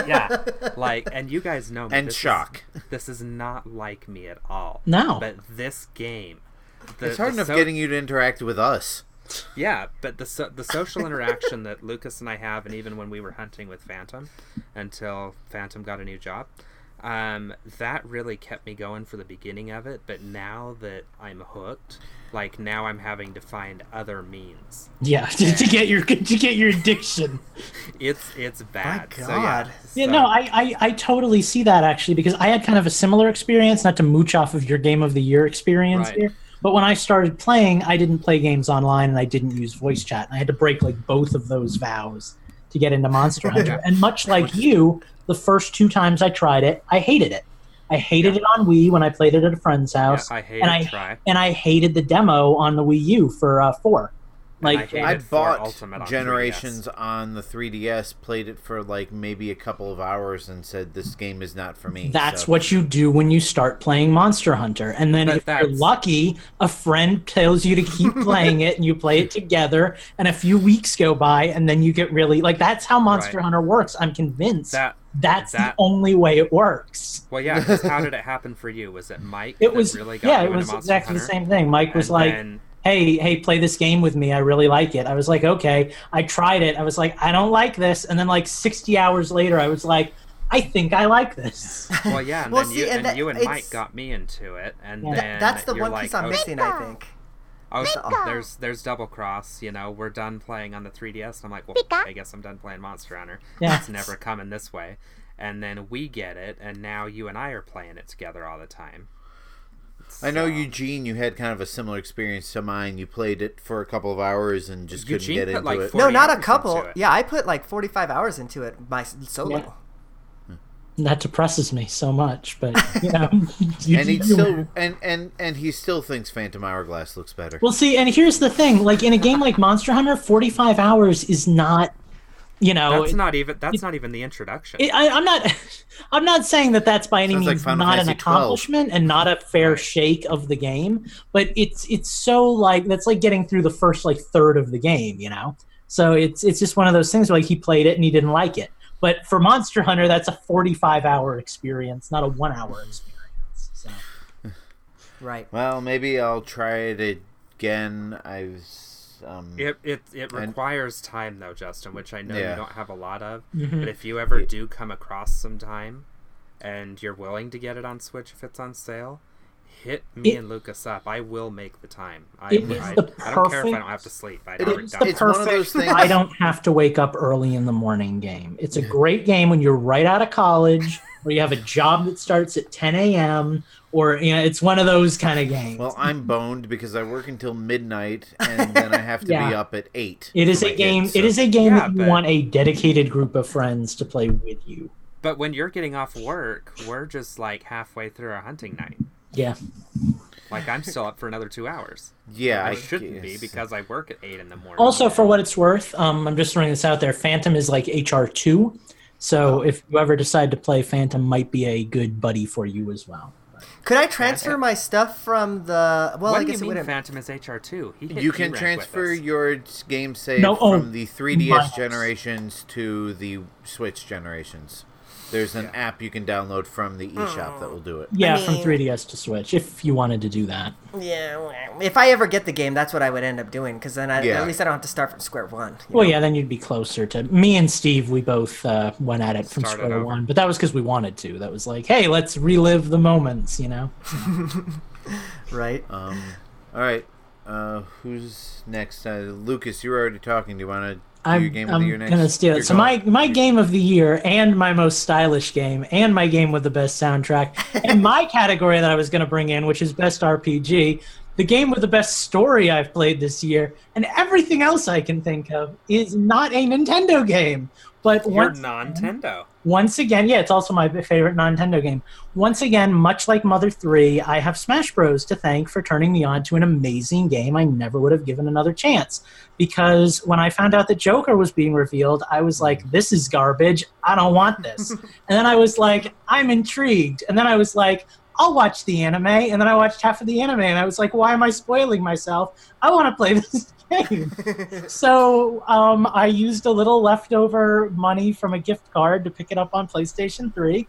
yeah like and you guys know me and this is- shock. this is not like me at all No. but this game the, it's hard enough so- getting you to interact with us. Yeah, but the so- the social interaction that Lucas and I have, and even when we were hunting with Phantom, until Phantom got a new job, um, that really kept me going for the beginning of it. But now that I'm hooked, like now I'm having to find other means. yeah, to, to get your to get your addiction. It's it's bad. So, God. Yeah, so- no, I, I I totally see that actually because I had kind of a similar experience. Not to mooch off of your game of the year experience Right. here, but when I started playing, I didn't play games online and I didn't use voice chat, and I had to break like both of those vows to get into Monster Hunter. and much like you, the first two times I tried it, I hated it. I hated yeah. it on Wii when I played it at a friend's house. Yeah, I hated and I, try. And I hated the demo on the Wii U for uh, 4. Like I, I, bought Generations on, on the 3DS, played it for like maybe a couple of hours, and said this game is not for me. That's so. what you do when you start playing Monster Hunter, and then but if that's... you're lucky, a friend tells you to keep playing it, and you play it together, and a few weeks go by, and then you get really like that's how Monster right. Hunter works. I'm convinced. That that's that, the only way it works. Well, yeah. How did it happen for you? Was it Mike? It was really yeah. It was exactly Hunter? the same thing. Mike was like, then, "Hey, hey, play this game with me. I really like it." I was like, "Okay." I tried it. I was like, "I don't like this." And then like 60 hours later, I was like, "I think I like this." Well, yeah, and Well, then see, you and and, that- you and Mike got me into it, and Yeah. Th- then that's the one like, piece I'm oh, missing, I think. Oh, Pika. there's there's double cross. You know, we're done playing on the 3DS. And I'm like, well, I guess I'm done playing Monster Hunter. Yeah. It's never coming this way. And then we get it, and now you and I are playing it together all the time. I know So- Eugene. You had kind of a similar experience to mine. You played it for a couple of hours and just couldn't get put, into like, it. No, not a couple. Yeah, I put like 45 hours into it my s- solo. Yeah. Hmm. that depresses me so much, but you know, you, and he still and and and he still thinks Phantom Hourglass looks better. Well, see, and here's the thing: like in a game like Monster Hunter, 45 hours is not, you know, That's not even that's not even the introduction. it, I, I'm not, I'm not saying that that's by any Sounds means Final not an Fantasy 12. accomplishment and not a fair shake of the game, but it's it's so like that's like getting through the first like third of the game, you know. So it's it's just one of those things where like he played it and he didn't like it. But for Monster Hunter, that's a 45 hour experience, not a one hour mm-hmm. experience. So. Right. Well, maybe I'll try it again. I was um, It it, it And- requires time though, Justin, which I know Yeah. you don't have a lot of. Mhm. But if you ever Yeah. do come across some time, and you're willing to get it on Switch if it's on sale, hit me It- and Lucas up. I will make the time. I, It is I, the I don't care if I don't have to sleep. I It never It's done the it. It's one of perfect. those things- I don't have to wake up early in the morning game. It's a great game when you're right out of college, or you have a job that starts at 10 a.m. Or you know, it's one of those kind of games. Well, I'm boned because I work until midnight and then I have to be up at eight. it is a game. kids, so- is a game Yeah, that you but- want a dedicated group of friends to play with you. But when you're getting off work, we're just like halfway through our hunting night. Yeah, Like I'm still up for another two hours. Yeah, I I shouldn't be because I work at eight in the morning. Also, for what it's worth, um, I'm just throwing this out there. Phantom is like HR two. So if you ever decide to play Phantom, might be a good buddy for you as well. Could I transfer my stuff from the? Well, what I do guess you it mean wouldn't. Phantom is HR two? He hit You can E-rank with transfer us. your game save No, oh, from the 3DS miles. generations to the Switch generations. There's an app you can download from the eShop that will do it. Yeah, mean- from 3DS to Switch, if you wanted to do that. Yeah. If I ever get the game, that's what I would end up doing because then I, Yeah. at least I don't have to start from square one. Well, know? yeah, then you'd be closer to me and Steve. We both uh, went at it from Started square over. one, but that was because we wanted to. That was like, hey, let's relive the moments, you know. Right. Um, all right. Uh, who's next? Uh, Lucas, you were already talking. Do you want to do I'm, your game I'm the year gonna steal You're it. So my going- my game of the year and my most stylish game and my game with the best soundtrack and my category that I was gonna bring in, which is best RPG, the game with the best story I've played this year, and everything else I can think of is not a Nintendo game. But You're once non-Tendo. Once again, yeah, it's also my favorite Nintendo game. Once again, much like Mother 3, I have Smash Bros. to thank for turning me on to an amazing game I never would have given another chance. Because when I found out that Joker was being revealed, I was like, this is garbage. I don't want this. and then I was like, I'm intrigued. And then I was like, I'll watch the anime. And then I watched half of the anime and I was like, why am I spoiling myself? I want to play this game. so um, I used a little leftover money from a gift card to pick it up on PlayStation 3,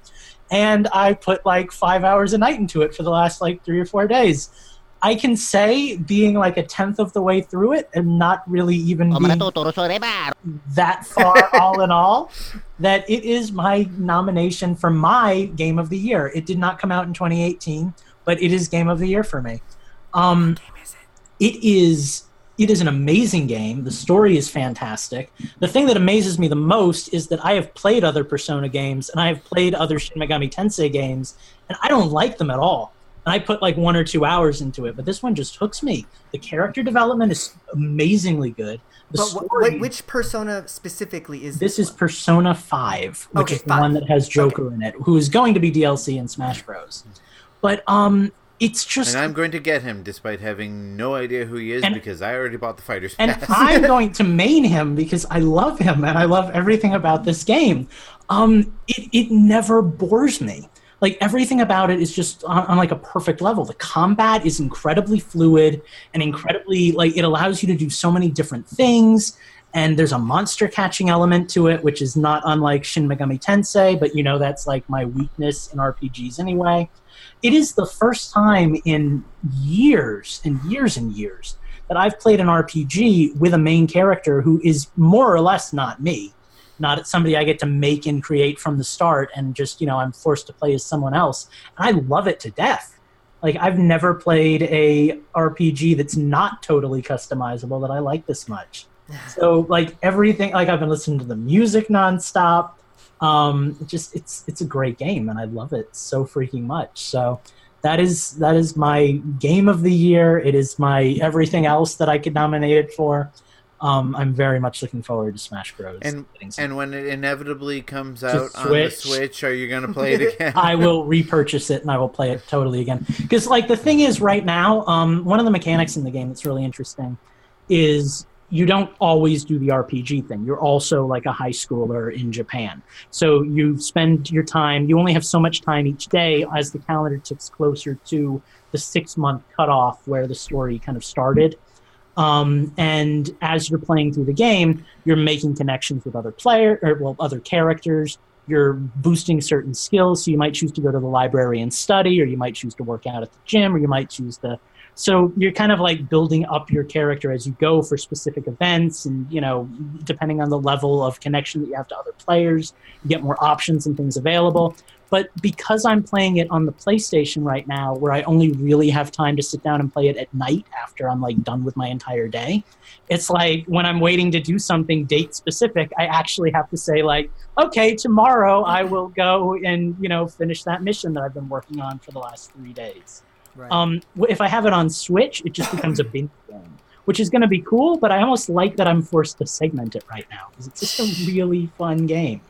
and I put like five hours a night into it for the last like three or four days. I can say, being like a tenth of the way through it, and not really even being that far all in all, that it is my nomination for my game of the year. It did not come out in 2018, but it is game of the year for me. Um, it is it is an amazing game. The story is fantastic. The thing that amazes me the most is that I have played other Persona games and I have played other Shin Megami Tensei games, and I don't like them at all. and I put like one or two hours into it. But this one just hooks me. The character development is amazingly good. The But story, wh- which persona specifically is this this? is Persona Five, which Okay, is the five. one that has Joker in it, who is going to be DLC in Smash Bros. But um, it's just And I'm going to get him despite having no idea who he is And- because I already bought the fighter's and pass. I'm going to main him because I love him and I love everything about this game. Um, it it never bores me. Like everything about it is just on, on like a perfect level. The combat is incredibly fluid and incredibly like it allows you to do so many different things. And there's a monster catching element to it, which is not unlike Shin Megami Tensei, but you know that's like my weakness in RPGs anyway. It is the first time in years and years and years that I've played an RPG with a main character who is more or less not me, not somebody I get to make and create from the start, and just you know I'm forced to play as someone else, and I love it to death. Like I've never played a RPG that's not totally customizable that I like this much. So like everything, like I've been listening to the music nonstop. Um, it just it's it's a great game, and I love it so freaking much. So that is that is my game of the year. It is my everything else that I could nominate it for. Um, I'm very much looking forward to Smash Bros. And and when it inevitably comes out on the Switch, are you going to play it again? I will repurchase it and I will play it totally again. Because like the thing is, right now, um, one of the mechanics in the game that's really interesting is you don't always do the RPG thing. You're also like a high schooler in Japan, so you spend your time. You only have so much time each day as the calendar ticks closer to the six month cutoff where the story kind of started. Um, and as you're playing through the game, you're making connections with other player or well, other characters. You're boosting certain skills, so you might choose to go to the library and study, or you might choose to work out at the gym, or you might choose to. So you're kind of like building up your character as you go for specific events, and you know, depending on the level of connection that you have to other players, you get more options and things available. But because I'm playing it on the PlayStation right now, where I only really have time to sit down and play it at night after I'm like done with my entire day, it's like when I'm waiting to do something date specific, I actually have to say like, okay, tomorrow I will go and you know finish that mission that I've been working on for the last three days. Right. Um, if I have it on Switch, it just becomes a binge game, which is going to be cool. But I almost like that I'm forced to segment it right now because it's just a really fun game.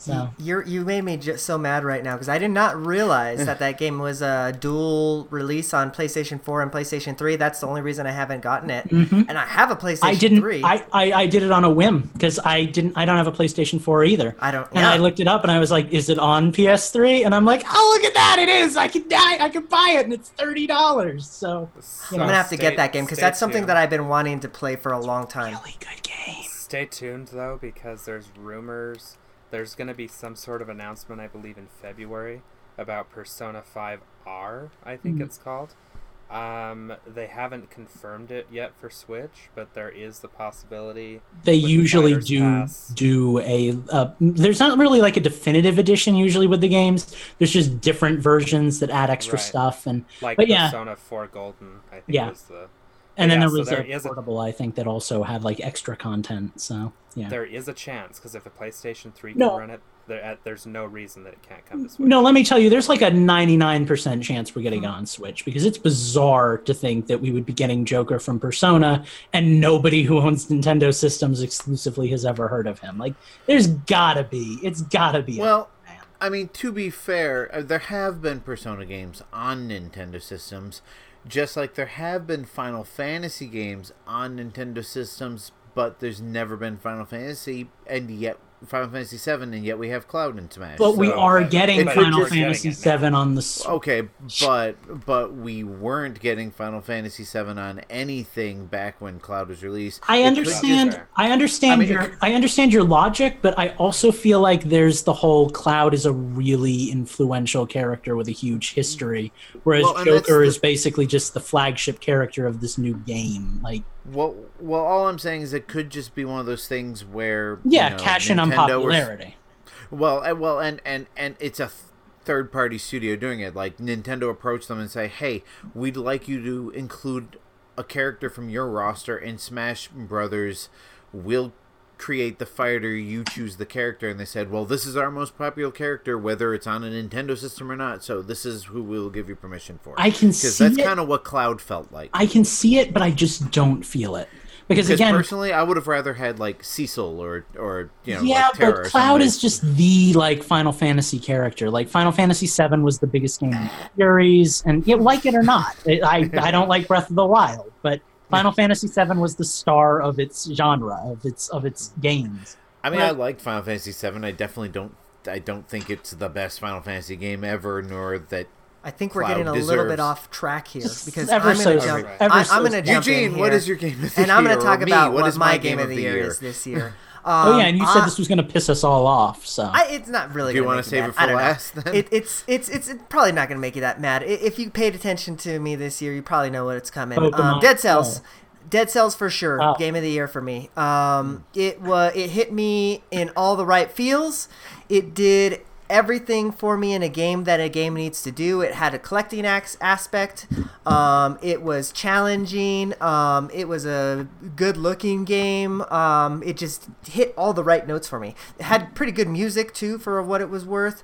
So You're you made me just so mad right now because I did not realize that that game was a dual release on PlayStation 4 and PlayStation 3. That's the only reason I haven't gotten it. And I have a PlayStation Mm-hmm. I didn't. 3. I, I I did it on a whim because I didn't. I don't have a PlayStation 4 either. I don't- And yeah. I looked it up and I was like, "Is it on PS3?" And I'm like, "Oh, look at that! It is. I can die. I can buy it, and it's thirty dollars." So So I'm gonna have to stay- get that game because that's something tuned. that I've been wanting to play for a long time. really good game. Stay tuned though, because there's rumors. There's going to be some sort of announcement, I believe, in February about Persona 5R. I think Mhm. it's called. Um, they haven't confirmed it yet for Switch, but there is the possibility. They with the usually do Pass. do a. Uh, there's not really like a definitive edition usually with the games. There's just different versions that add extra Right. stuff and like But yeah. Persona 4 Golden. I think Yeah. was the. and then Yeah, there so was there a a- portable I think that also had like extra content. So yeah. There is a chance because if a PlayStation 3 can No. run it, there, uh, there's no reason that it can't come to Switch. No, let me tell you, there's like a 99% chance we're getting it on Switch because it's bizarre to think that we would be getting Joker from Persona and nobody who owns Nintendo systems exclusively has ever heard of him. Like, there's gotta be. It's gotta be. Well, man. I mean, to be fair, uh, there have been Persona games on Nintendo systems, just like there have been Final Fantasy games on Nintendo systems, but there's never been Final Fantasy, and yet Final Fantasy VII, and yet we have Cloud in Smash. But we are getting Final Fantasy it on the. s- Okay, but but we weren't getting Final Fantasy Seven on anything back when Cloud was released. I understand. I understand I mean, your. I understand your logic, but I also feel like there's the whole Cloud is a really influential character with a huge history, whereas Well, and Joker the- is basically just the flagship character of this new game. Like, Well, well, all I'm saying is it could just be one of those things where yeah, you know, cash in on popularity. Well, well, and and and it's a third party studio doing it. Like Nintendo approached them and say, "Hey, we'd like you to include a character from your roster in Smash Brothers. We'll create the fighter, you choose the character, and they said, "Well, this is our most popular character, whether it's on a Nintendo system or not. So this is who we will give you permission for." I can see that's kind of what Cloud felt like. I can see it, but I just don't feel it because, Because again, personally, I would have rather had like Cecil or or you know yeah, like but Cloud is just the like Final Fantasy character. Like Final Fantasy VII was the biggest game in the series, and you like it or not, it, I I don't like Breath of the Wild, but Final Fantasy VII was the star of its genre of its of its games. I mean, Right. I liked Final Fantasy VII. I definitely don't. I don't think it's the best Final Fantasy game ever, nor that. I think we're Cloud getting a little bit off track here because ever I'm so- gonna jump. ever I, so- I'm gonna jump in Eugene, what here, is your game of the year? and I'm gonna talk Or me, about what what is my game of the year year? is this year. Oh yeah, and you said Um, this was going to piss us all off. So I, it's not really. Do you want wanna to save it for I don't know. last, then? It, it's it's it's it's probably not going to make you that mad. If you paid attention to me this year, you probably know what it's coming. Um, Dead Cells. Go. Dead Cells for sure. Oh. Game of the year for me. Um, it was it hit me in all the right feels. It did everything for me in a game that a game needs to do. It had a collecting ax- aspect. Um, it was challenging. Um, it was a good looking game. Um, it just hit all the right notes for me. It had pretty good music too for what it was worth.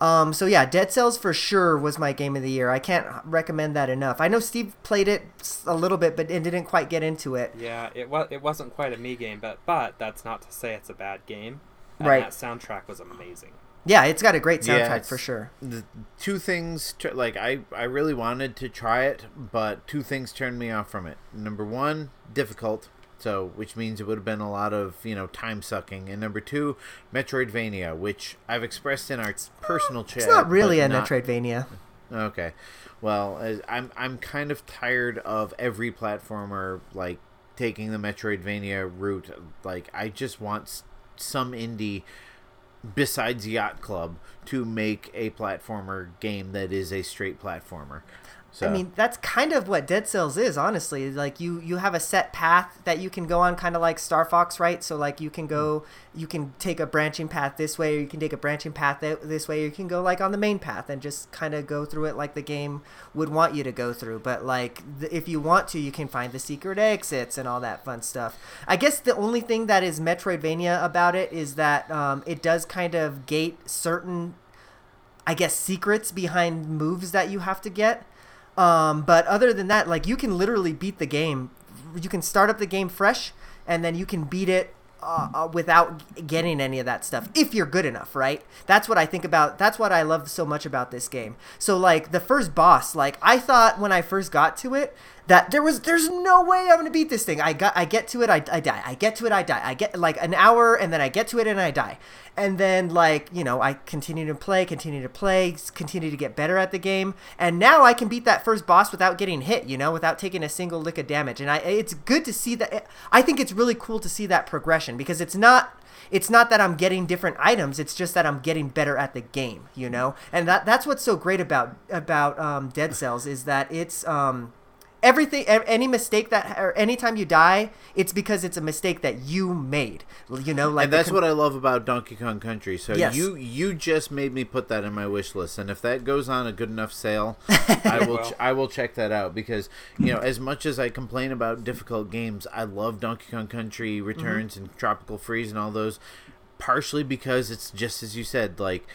Um, so yeah, Dead Cells for sure was my game of the year. I can't recommend that enough. I know Steve played it a little bit, but and didn't quite get into it. Yeah, it was it wasn't quite a me game, but but that's not to say it's a bad game. And Right. That soundtrack was amazing. Yeah, it's got a great soundtrack it's- for sure. The two things, like I, I really wanted to try it, but two things turned me off from it. Number one, difficult, so which means it would have been a lot of you know time sucking, and number two, Metroidvania, which I've expressed in our personal chat. It's not really a not- Metroidvania. Okay, well, I'm I'm kind of tired of every platformer like taking the Metroidvania route. Like I just want some indie besides Yacht Club to make a platformer game that is a straight platformer. So I mean, that's kind of what Dead Cells is, honestly. Like you, you have a set path that you can go on, kind of like Star Fox, right? So like you can go, you can take a branching path this way, or you can take a branching path th- this way, or you can go like on the main path and just kind of go through it like the game would want you to go through. But like, the, if you want to, you can find the secret exits and all that fun stuff. I guess the only thing that is Metroidvania about it is that um, it does kind of gate certain I guess secrets behind moves that you have to get. Um, but other than that, like you can literally beat the game. You can start up the game fresh, and then you can beat it uh, uh, without getting any of that stuff if you're good enough, right? That's what I think about. That's what I love so much about this game. So like the first boss, like I thought when I first got to it that there was there's no way I'm gonna beat this thing. I got I get to it, I, I die. I get to it, I die. I get like an hour, and then I get to it and I die. And then like you know I continue to play, continue to play, continue to get better at the game, and now I can beat that first boss without getting hit. You know, without taking a single lick of damage. And I it's good to see that. I think it's really cool to see that progression because it's not it's not that I'm getting different items. It's just that I'm getting better at the game, you know. And that that's what's so great about about um, Dead Cells is that it's um, everything. Any mistake that or anytime you die, it's because it's a mistake that you made. You know, like and that's con- what I love about Donkey Kong Country. So Yes. you you just made me put that in my wish list, and if that goes on a good enough sale, I will ch- I will check that out because you know as much as I complain about difficult games, I love Donkey Kong Country Mm-hmm. Returns and Tropical Freeze and all those, partially because it's just as you said, like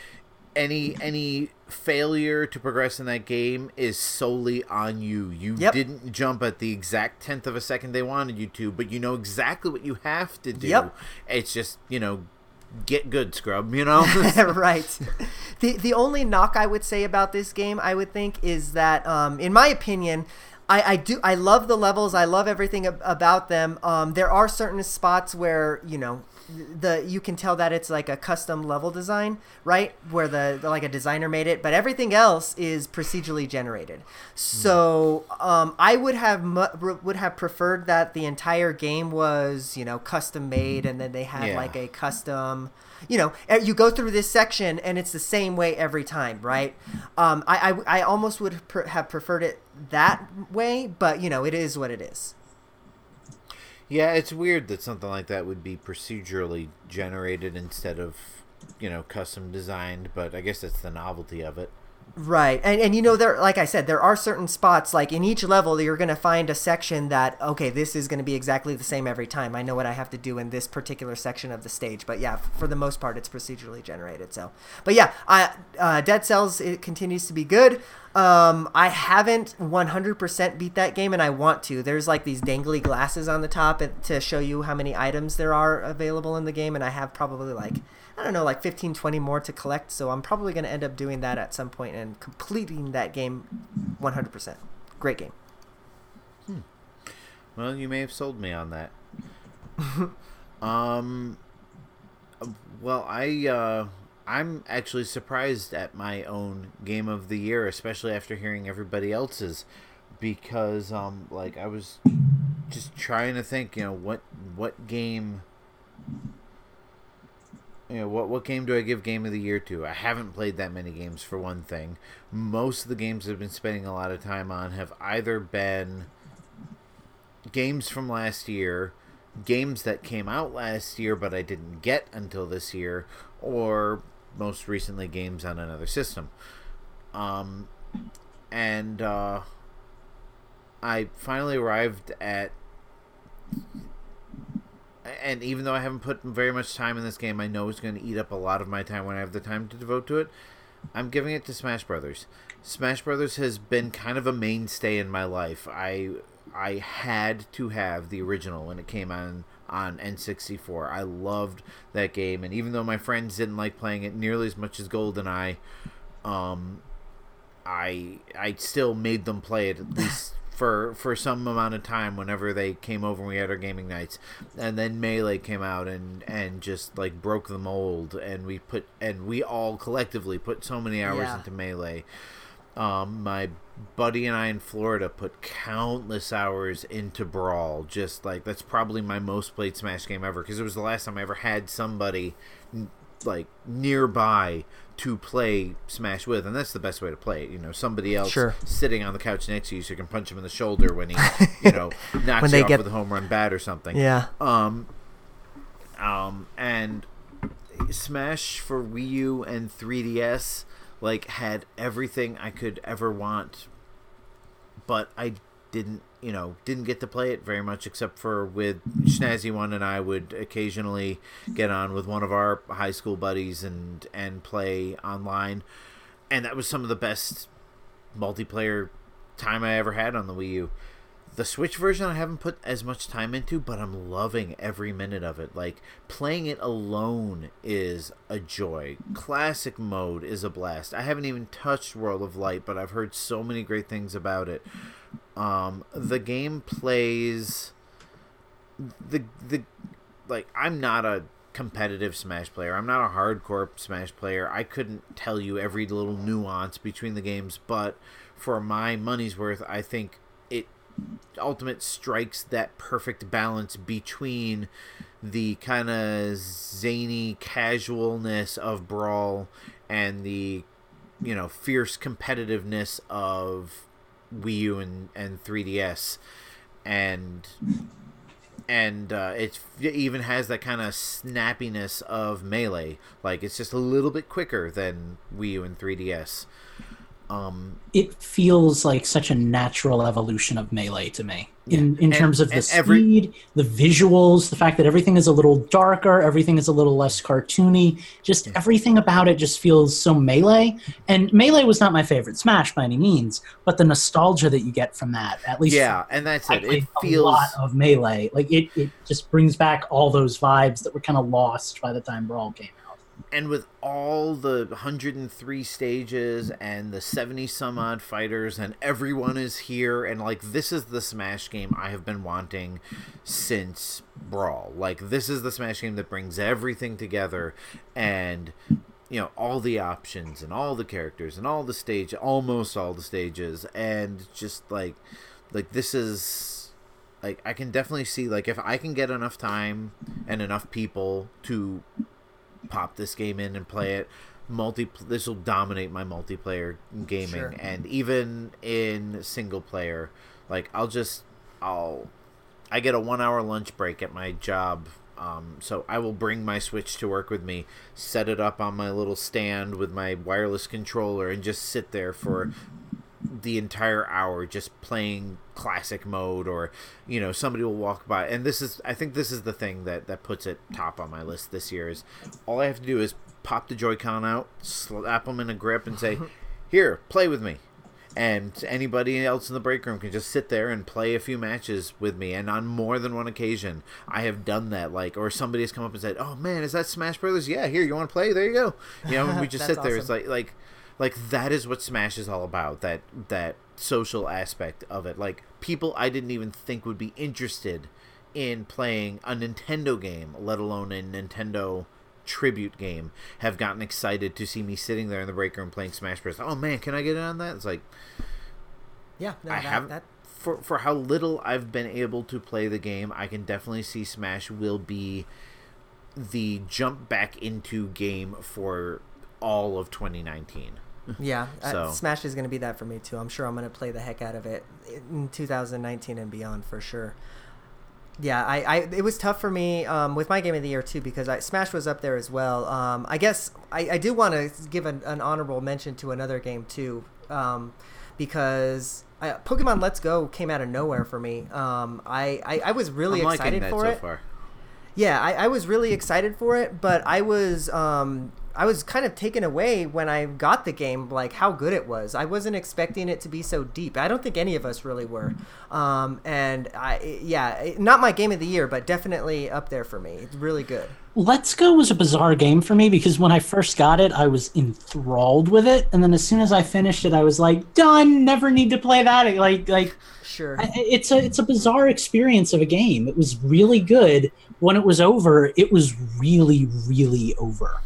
any any failure to progress in that game is solely on you. You Yep. didn't jump at the exact tenth of a second they wanted you to, but you know exactly what you have to do. Yep. It's just you know, get good, scrub. You know. right. The the only knock I would say about this game, I would think, is that, um, in my opinion, I, I do I love the levels. I love everything ab- about them. Um, there are certain spots where you know the you can tell that it's like a custom level design, right? Where the, the like a designer made it, but everything else is procedurally generated. So um, I would have mu- would have preferred that the entire game was you know custom made, and then they had Yeah. like a custom you know you go through this section and it's the same way every time right um, I, I, I almost would have preferred it that way but you know it is what it is yeah, it's weird that something like that would be procedurally generated instead of you know custom designed, but I guess that's the novelty of it. Right. And and you know there like I said there are certain spots like in each level you're going to find a section that okay this is going to be exactly the same every time. I know what I have to do in this particular section of the stage. But yeah, for the most part it's procedurally generated. So. But yeah, I uh, Dead Cells it continues to be good. Um, I haven't 100% beat that game and I want to. There's like these dangly glasses on the top to show you how many items there are available in the game and I have probably like I don't know, like 15, 20 more to collect. So I'm probably going to end up doing that at some point and completing that game 100%. Great game. Hmm. Well, you may have sold me on that. um. Well, I uh, I'm actually surprised at my own game of the year, especially after hearing everybody else's, because um, like I was just trying to think, you know, what what game you know, what what game do I give game of the year to? I haven't played that many games for one thing. Most of the games I've been spending a lot of time on have either been games from last year, games that came out last year but I didn't get until this year, or most recently games on another system. Um, and uh, I finally arrived at and even though I haven't put very much time in this game, I know it's going to eat up a lot of my time when I have the time to devote to it. I'm giving it to Smash Brothers. Smash Brothers has been kind of a mainstay in my life. I I had to have the original when it came on on N64. I loved that game, and even though my friends didn't like playing it nearly as much as GoldenEye, um, I I still made them play it at least for for some amount of time whenever they came over and we had our gaming nights and then melee came out and and just like broke the mold and we put and we all collectively put so many hours yeah. into melee um, my buddy and I in Florida put countless hours into Brawl. Just like that's probably my most played Smash game ever because it was the last time I ever had somebody like nearby to play Smash with, and that's the best way to play it. You know, somebody else sure. sitting on the couch next to you, so you can punch him in the shoulder when he, you know, knocks when they you off get... with a home run bat or something. Yeah. Um. Um. And Smash for Wii U and 3DS like had everything I could ever want, but I didn't you know didn't get to play it very much except for with Snazzy One and I would occasionally get on with one of our high school buddies and and play online, and that was some of the best multiplayer time I ever had on the Wii U. The Switch version I haven't put as much time into, but I'm loving every minute of it. Like playing it alone is a joy. Classic mode is a blast. I haven't even touched World of Light, but I've heard so many great things about it. Um, the game plays the the like I'm not a competitive Smash player. I'm not a hardcore Smash player. I couldn't tell you every little nuance between the games, but for my money's worth, I think it Ultimate strikes that perfect balance between the kind of zany casualness of Brawl and the you know fierce competitiveness of Wii U and, and 3DS, and and uh, it even has that kind of snappiness of melee. Like it's just a little bit quicker than Wii U and 3DS. Um, it feels like such a natural evolution of melee to me in, in and, terms of the speed, every, the visuals, the fact that everything is a little darker, everything is a little less cartoony. Just yeah. everything about it just feels so melee. And melee was not my favorite Smash by any means, but the nostalgia that you get from that, at least, yeah, and that's it. It feels a lot of melee. Like it, it just brings back all those vibes that were kind of lost by the time Brawl came and with all the 103 stages and the 70 some odd fighters and everyone is here and like this is the smash game i have been wanting since brawl. Like this is the smash game that brings everything together and you know all the options and all the characters and all the stage almost all the stages and just like like this is like i can definitely see like if i can get enough time and enough people to pop this game in and play it multi this will dominate my multiplayer gaming sure. and even in single player like i'll just i'll i get a one hour lunch break at my job Um, so I will bring my Switch to work with me, set it up on my little stand with my wireless controller, and just sit there for the entire hour just playing classic mode or you know somebody will walk by. And this is i think this is the thing that that puts it top on my list this year is all i have to do is pop the joy-con out slap them in a grip and say here play with me. And anybody else in the break room can just sit there and play a few matches with me. And on more than one occasion i have done that. Like or somebody has come up and said oh man is that smash brothers? Yeah here you want to play? There you go. You know and we just sit there. It's like like like that is what smash is all about that that social aspect of it like people i didn't even think would be interested in playing a nintendo game let alone a nintendo tribute game have gotten excited to see me sitting there in the break room playing smash bros oh man can i get in on that it's like Yeah, no, I that, have that for for how little I've been able to play the game. I can definitely see Smash will be the jump back into game for all of 2019. Yeah, uh, Smash is going to be that for me too. I'm sure I'm going to play the heck out of it in 2019 and beyond for sure. Yeah, I, I it was tough for me um, with my game of the year too because I, Smash was up there as well. Um, I guess I, I do want to give an, an honorable mention to another game too um, because I, Pokemon Let's Go came out of nowhere for me. Um, I, I I was really I'm excited that for so it. far. Yeah, I, I was really excited for it, but I was um I was kind of taken away when I got the game, like how good it was. I wasn't expecting it to be so deep. I don't think any of us really were. Um, and I yeah, not my game of the year, but definitely up there for me. It's really good. Let's Go was a bizarre game for me because when I first got it, I was enthralled with it, and then as soon as I finished it, I was like, done. Never need to play that. Like, like Sure. I- it's a it's a bizarre experience of a game. It was really good. When it was over, it was really, really over.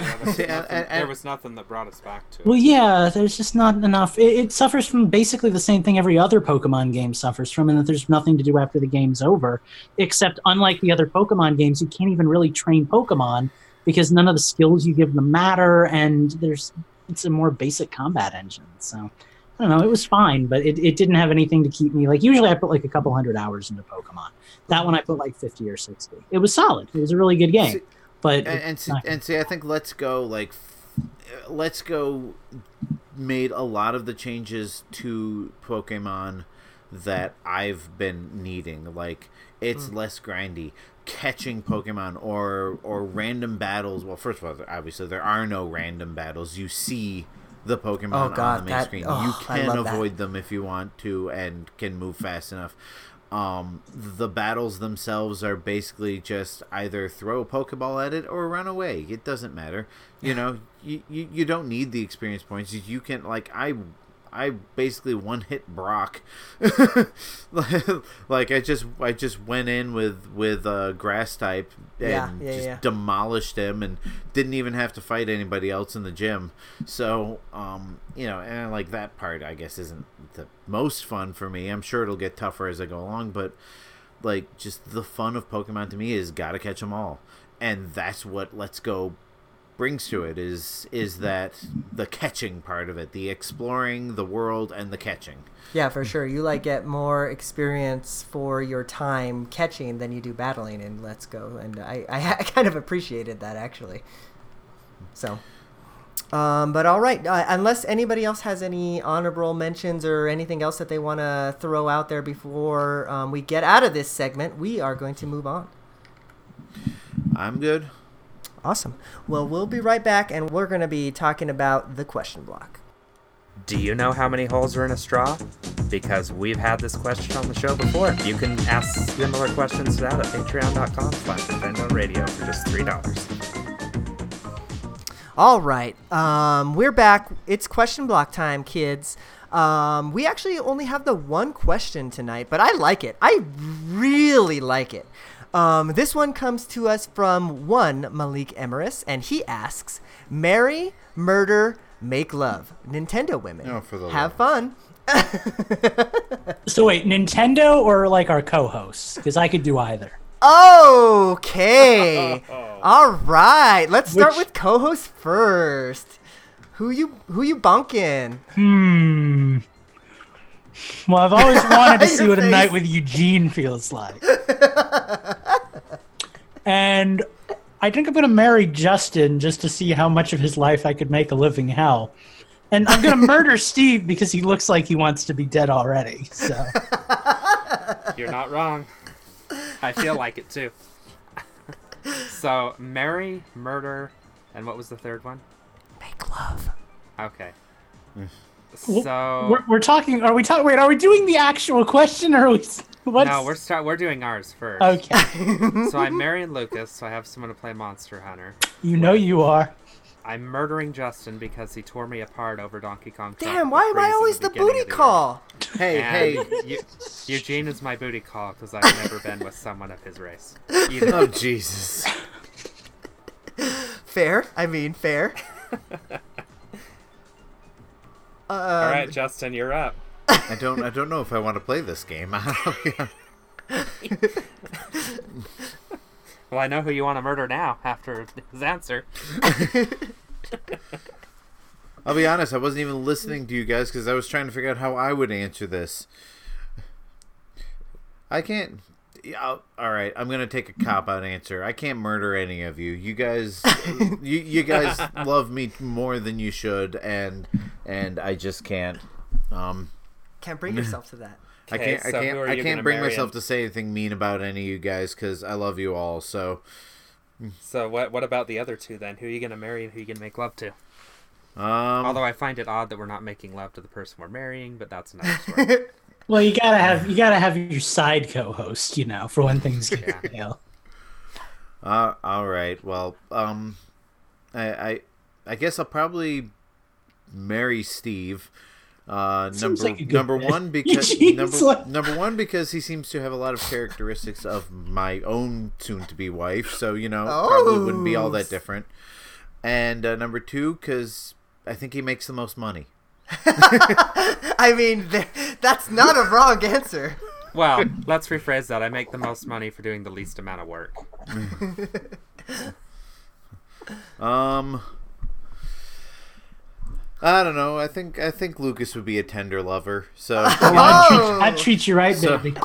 Yeah, there, was and- nothing, and- there was nothing that brought us back to it. Well, yeah, there's just not enough. It, it suffers from basically the same thing every other Pokemon game suffers from, and that there's nothing to do after the game's over. Except, unlike the other Pokemon games, you can't even really train Pokemon because none of the skills you give them matter, and there's it's a more basic combat engine. So, I don't know. It was fine, but it, it didn't have anything to keep me like. Usually, I put like a couple hundred hours into Pokemon. That one I put like fifty or sixty. It was solid. It was a really good game, See- but And, and, see, and see, I think Let's Go like Let's Go made a lot of the changes to Pokemon that I've been needing. Like it's Hmm. less grindy. Catching Pokemon or or random battles. Well, first of all, obviously there are no random battles. You see the Pokemon Oh, God, on the main that- screen. oh, you can love that. avoid them if you want to and can move fast enough. Um, the battles themselves are basically just either throw a Pokeball at it or run away. It doesn't matter. You know, you, you, you don't need the experience points. You can like I I basically one hit Brock. like I just I just went in with with uh, grass type and Yeah, yeah, just yeah. demolished him and didn't even have to fight anybody else in the gym. So um you know and like that part I guess isn't the most fun for me. I'm sure it'll get tougher as I go along, but like just the fun of Pokemon to me is gotta catch them all, and that's what Let's Go brings to it is is that the catching part of it, the exploring the world and the catching. Yeah, for sure. You like get more experience for your time catching than you do battling in Let's Go, and I, I, I kind of appreciated that actually. So, um, but all right. Uh, unless anybody else has any honorable mentions or anything else that they want to throw out there before um, we get out of this segment, we are going to move on. I'm good. Awesome. Well, we'll be right back, and we're going to be talking about the question block. Do you know how many holes are in a straw? Because we've had this question on the show before. You can ask similar questions to that at patreon.com slash Infendo Radio for just $3. All right, um, we're back. It's question block time, kids. Um, we actually only have the one question tonight, but I like it. I really like it. Um, this one comes to us from one Malik Emeris, and he asks: "Marry, murder, make love. Nintendo women. Oh, for the have love. fun." So wait, Nintendo or like our co-hosts? Because I could do either. Okay. All right. Let's start Which- with co-host first. Who you who you bunking? Hmm. Well, I've always wanted to see Your what a night with Eugene feels like. and I think I'm gonna marry Justin just to see how much of his life I could make a living hell. And I'm gonna murder Steve because he looks like he wants to be dead already. So You're not wrong. I feel like it too. so, marry, murder, and what was the third one? Make love. Okay. Mm-hmm. Well, So we're, we're talking. Are we talking? Wait, are we doing the actual question or are we? What's, no, we're start. We're doing ours first. okay. So I'm marrying Lucas, so I have someone to play Monster Hunter. You know you are. I'm murdering Justin because he tore me apart over Donkey Kong. Damn, why am I always the beginning booty the call? Hey, hey. And Eu- Eugene is my booty call because I've never been with someone of his race. Either. Oh Jesus. Fair. I mean, fair. Um, All right, Justin, you're up. I don't. I don't know if I want to play this game. Well, I know who you want to murder now after his answer. I'll be honest. I wasn't even listening to you guys because I was trying to figure out how I would answer this. I can't. Yeah, I'll- all right, I'm gonna take a cop out answer. I can't murder any of you. You guys, you you guys love me more than you should, and and I just can't. Um, Can't bring yourself to that. I can't. I can't. I can't bring myself him? to say anything mean about any of you guys because I love you all. So, So what? What about the other two then? Who are you gonna marry and who are you gonna make love to? um, Although I find it odd that we're not making love to the person we're marrying, but that's another story. Well, you gotta have you gotta have your side co-host, you know, for when things get Yeah. stale. Uh, all right. Well, um, I, I, I guess I'll probably marry Steve. Uh, number like number one because number like- number one because he seems to have a lot of characteristics of my own soon-to-be wife. So you know, probably wouldn't be all Oh. that different. And uh, number two because I think he makes the most money. I mean, that's not a wrong answer. well, let's rephrase that. I make the most money for doing the least amount of work. Um. I don't know. I think I think Lucas would be a tender lover. So Well, I'd, treat, Oh. I'd treat you right, So- baby.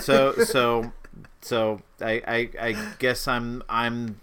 so so so I, I I guess I'm I'm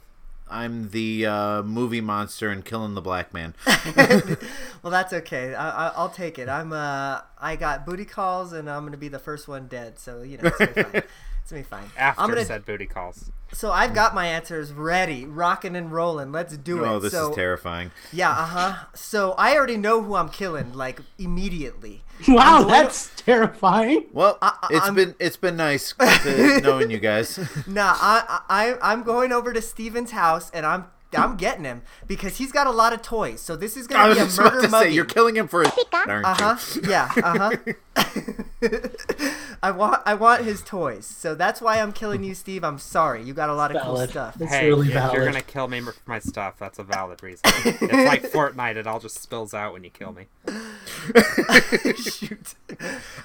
I'm the uh, movie monster and killing the black man. Well, that's okay. I, I, I'll take it. I'm uh, I got booty calls, and I'm gonna be the first one dead. So you know, it's gonna be fine. It's gonna be fine. After I'm gonna, said booty calls. so I've got my answers ready, rocking and rolling. Let's do it. Oh, this so, is terrifying. Yeah, uh huh. So I already know who I'm killing, like immediately. Wow, going- that's terrifying. Well, I- I- it's I'm- been it's been nice knowing you guys. Nah, I, I I'm going over to Steven's house, and I'm I'm getting him because he's got a lot of toys. So this is gonna was be a just about murder to say you're killing him for his aren't Uh huh. Yeah. Uh huh. I want I want his toys. So that's why I'm killing you, Steve. I'm sorry. You got a lot of cool stuff. That's hey, really if valid. you're gonna kill me for my stuff, that's a valid reason. it's like Fortnite; it all just spills out when you kill me. Shoot.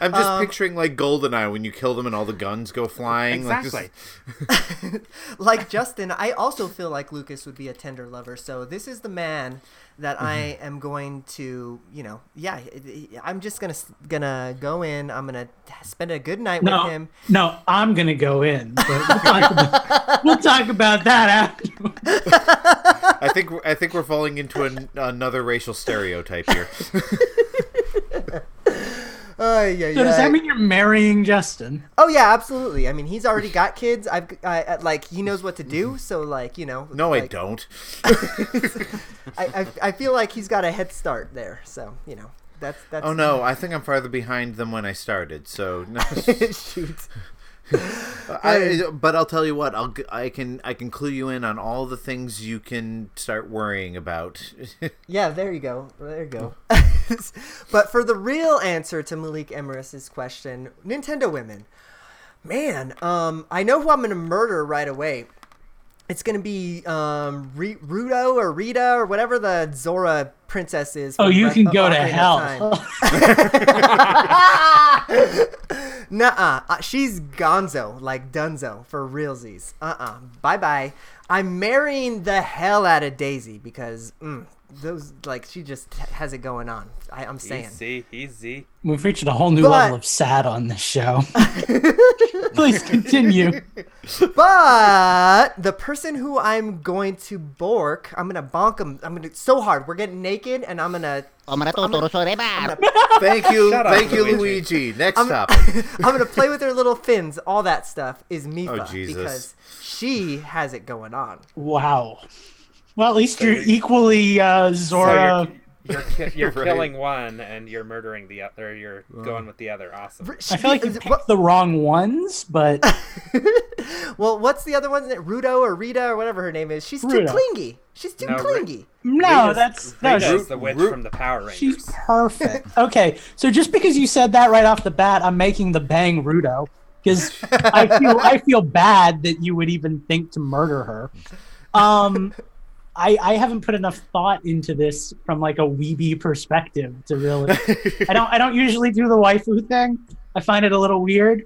I'm just Um, picturing like Goldeneye when you kill them and all the guns go flying. like this- Exactly. Like Justin, I also feel like Lucas would be a tender lover. So this is the man that I mm-hmm. am going to, you know, yeah, I'm just gonna gonna go in. I'm gonna spend a good night No, with him. no, I'm gonna go in, but we'll talk about, we'll talk about that after. I think we're- I think we're falling into an, another racial stereotype here. Oh yeah, So does that mean you're marrying Justin? Oh yeah, absolutely. I mean, he's already got kids. I've I, I- like he knows what to do. Mm-hmm. So like you know. No, I don't. I, I I feel like he's got a head start there. So you know that's that's. Oh no, I think I'm farther behind than when I started. So no. Shoot. I, but I'll tell you what, I'll g- I can I can clue you in on all the things you can start worrying about. Yeah, there you go. There you go. but for the real answer to Malik Emeris's question, Nintendo women. Man, um, I know who I'm gonna murder right away. It's gonna be um, Ri- Ruto or Rita or whatever the Zora princess is. Oh, you Breath can go to Ocarina of hell. Time. Nuh-uh. Uh, she's gonzo, like Dunzo, for realsies. Uh-uh. Bye-bye. I'm marrying the hell out of Daisy because, mm, those like she just has it going on. I, I'm saying. Easy, easy. We've reached a whole new But- level of sad on this show. Please continue. But the person who I'm going to bork, I'm gonna bonk him. I'm gonna so hard. We're getting naked, and I'm gonna O matuturo forever. Thank you, Shut up, thank you, Luigi. Luigi. Next I'm, topic. I'm gonna play with her little fins. All that stuff is Mipha Oh, Jesus. because she has it going on. Wow. Well, at least you're equally uh, Zora. So you're you're, ki- you're Right. killing one and you're murdering the other. You're going with the other. Awesome. I feel like you Is- picked the wrong ones, but Well, what's the other one? Ruto or Rita or whatever her name is? She's too clingy. She's too No, Ri- clingy. no, Rita's- that's no. Rita She's, the witch Ru- from the Power Rangers. she's perfect. Okay, so just because you said that right off the bat, I'm making the bang Ruto because I feel I feel bad that you would even think to murder her. Um, I I haven't put enough thought into this from like a weeby perspective to really. I don't I don't usually do the waifu thing. I find it a little weird.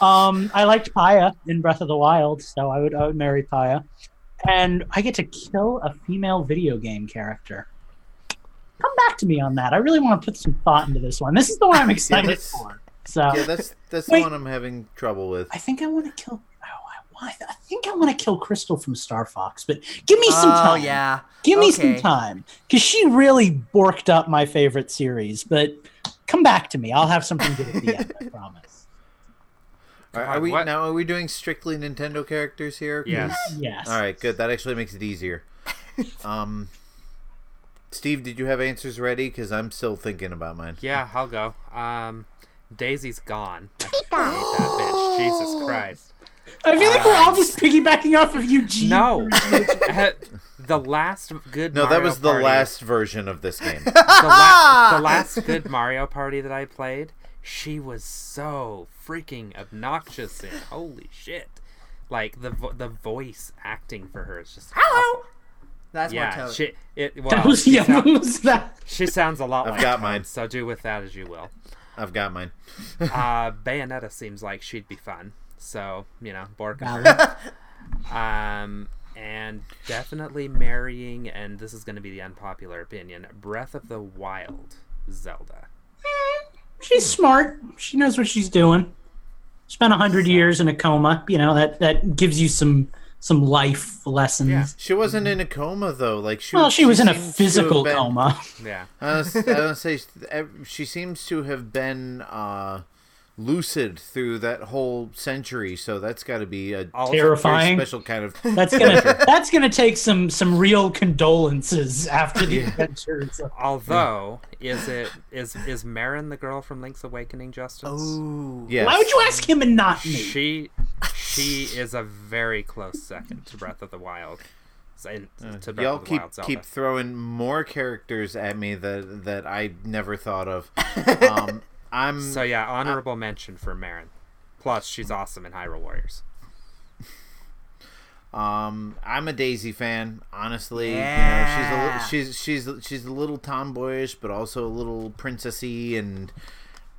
Um, I liked Paya in Breath of the Wild, so I would I would marry Paya, and I get to kill a female video game character. Come back to me on that. I really want to put some thought into this one. This is the one I'm excited that's- for. So yeah, that's that's Wait. the one I'm having trouble with. I think I want to kill. Oh, I, why? I think I want to kill Krystal from Star Fox, but give me some oh time. yeah. Give me some time because she really borked up my favorite series. But come back to me. I'll have something good at the end. I promise. Are, are we what- now? Are we doing strictly Nintendo characters here? Yes. Yes. All right, good. That actually makes it easier. Um, Steve, did you have answers ready? Because I'm still thinking about mine. Yeah, I'll go. Um, Daisy's gone. I hate that bitch. Jesus Christ. I feel like we're all just piggybacking off of Eugene. No. The last good. No, that Mario was the Party- last version of this game. The, la- the last good Mario Party that I played. She was so freaking obnoxious and holy shit. Like the vo- the voice acting for her is just Hello. awful. That's more Yeah, she it well, That was she, yeah. sound- What was that? she sounds a lot like I've like got Toad, mine. So do with that as you will. I've got mine. Uh, Bayonetta seems like she'd be fun. So you know, Bork. Um, and definitely marrying, and this is going to be the unpopular opinion: Breath of the Wild, Zelda. She's smart. She knows what she's doing. Spent a hundred years in a coma. You know that that gives you some some life lessons. Yeah. She wasn't in a coma though. Like she. Well, she was in a seems to have physical been- coma. Yeah. I was, I was say she seems to have been uh, lucid through that whole century. So that's got to be a Terrifying. special kind of. That's gonna that's gonna take some some real condolences after the adventures. of- Although, is it is is Marin the girl from Link's Awakening, Justin? Ooh. Yes. Why would you ask him and not me? She she is a very close second to Breath of the Wild. And to Breath Y'all of the keep Wild Zelda. keep throwing more characters at me that that I never thought of. Um, I'm So yeah, honorable mention for Marin. Plus, she's awesome in Hyrule Warriors. Um, I'm a Daisy fan, honestly. Yeah. You know, she's a, she's she's she's a little tomboyish, but also a little princessy, and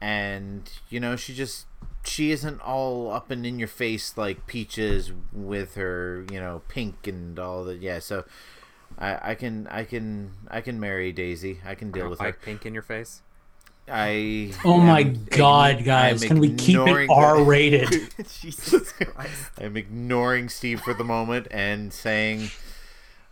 and you know, she just she isn't all up and in your face like Peaches with her, you know, pink and all that. Yeah, so I I can I can I can marry Daisy. I can deal know, with like her. pink in your face. I Oh my god, ign- guys! Can we keep it R rated? Jesus Christ. I'm ignoring Steve for the moment and saying,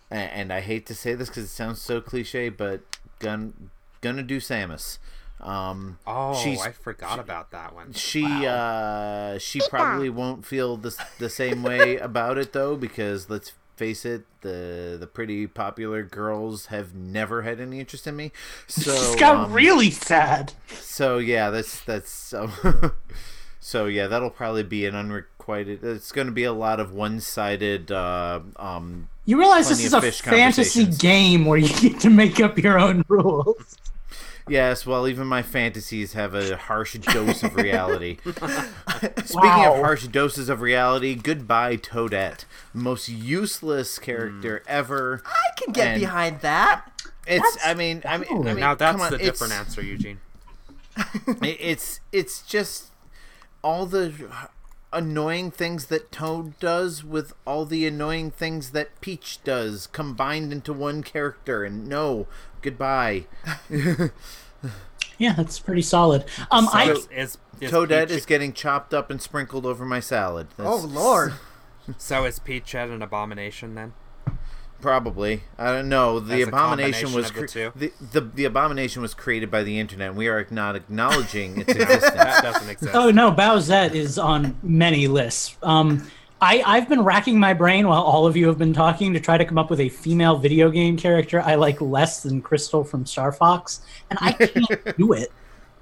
and I hate to say this because it sounds so cliche, but gun, gonna do Samus. Um, Oh, she's I forgot about that one. she uh she probably won't feel the the same way about it though because let's face it the the pretty popular girls have never had any interest in me so This got um, really sad. so yeah, that's that's so. so yeah, that'll probably be an unrequited. It's going to be a lot of one-sided. Uh, um, You realize this is a fantasy game where you get to make up your own rules. Yes, well, even my fantasies have a harsh dose of reality. Speaking Wow. of harsh doses of reality, goodbye Toadette, most useless character hmm. ever. I can get And- behind that. It's. I mean. I mean. I mean now that's come on, the different answer, Eugene. It's it's just all the annoying things that Toad does with all the annoying things that Peach does combined into one character. And no, goodbye. Yeah, that's pretty solid. Um, I Is, is, is Toadette Peach- is getting chopped up and sprinkled over my salad. Oh lord. So is Peachette an abomination then? Probably. I don't know. The As abomination was of the the, the the abomination was created by the internet. and We are not acknowledging its existence. That doesn't exist. Oh no, Bowsette is on many lists. Um, I I've been racking my brain while all of you have been talking to try to come up with a female video game character I like less than Krystal from Star Fox, and I can't do it.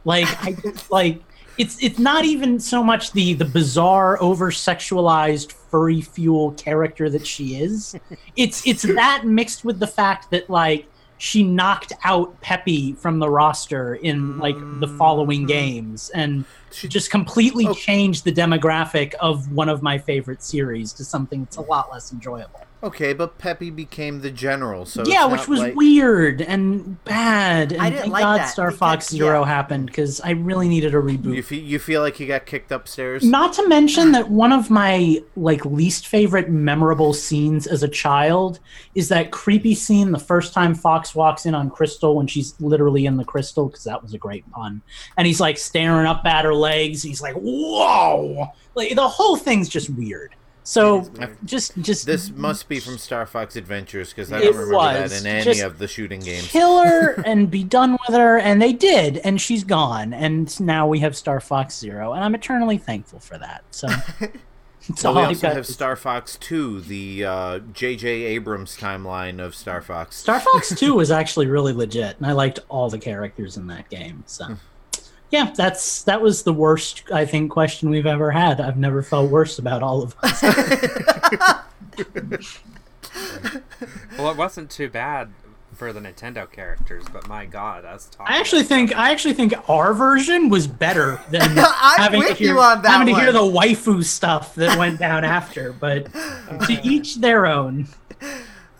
Like I just like it's it's not even so much the the bizarre over sexualized furry fuel character that she is. It's it's that mixed with the fact that like she knocked out Peppy from the roster in like the following mm-hmm. games and She- just completely Oh. changed the demographic of one of my favorite series to something that's a lot less enjoyable. Okay, but Peppy became the general, so yeah, which was like- weird and bad. And I didn't thank like God that Star because- Fox Zero yeah. happened because I really needed a reboot. You feel you feel like he got kicked upstairs. Not to mention that one of my like least favorite memorable scenes as a child is that creepy scene the first time Fox walks in on Krystal when she's literally in the crystal because that was a great pun. And he's like staring up at her legs. He's like, "Whoa!" Like the whole thing's just weird. So just just This must be from Star Fox Adventures because I don't remember was. that in any Just of the shooting games. kill her and be done with her and they did and she's gone and now we have Star Fox Zero and I'm eternally thankful for that. So that's Well, we I also got have to Star Fox 2, the uh, J.J. Abrams timeline of Star Fox. Star Fox 2 was actually really legit, and I liked all the characters in that game. So, yeah, that's that was the worst I think question we've ever had. I've never felt worse about all of us. Well, it wasn't too bad for the Nintendo characters, but my God, us talking. I actually think I actually think our version was better than having to hear you on that having to hear the waifu stuff that went down after. But to each their own.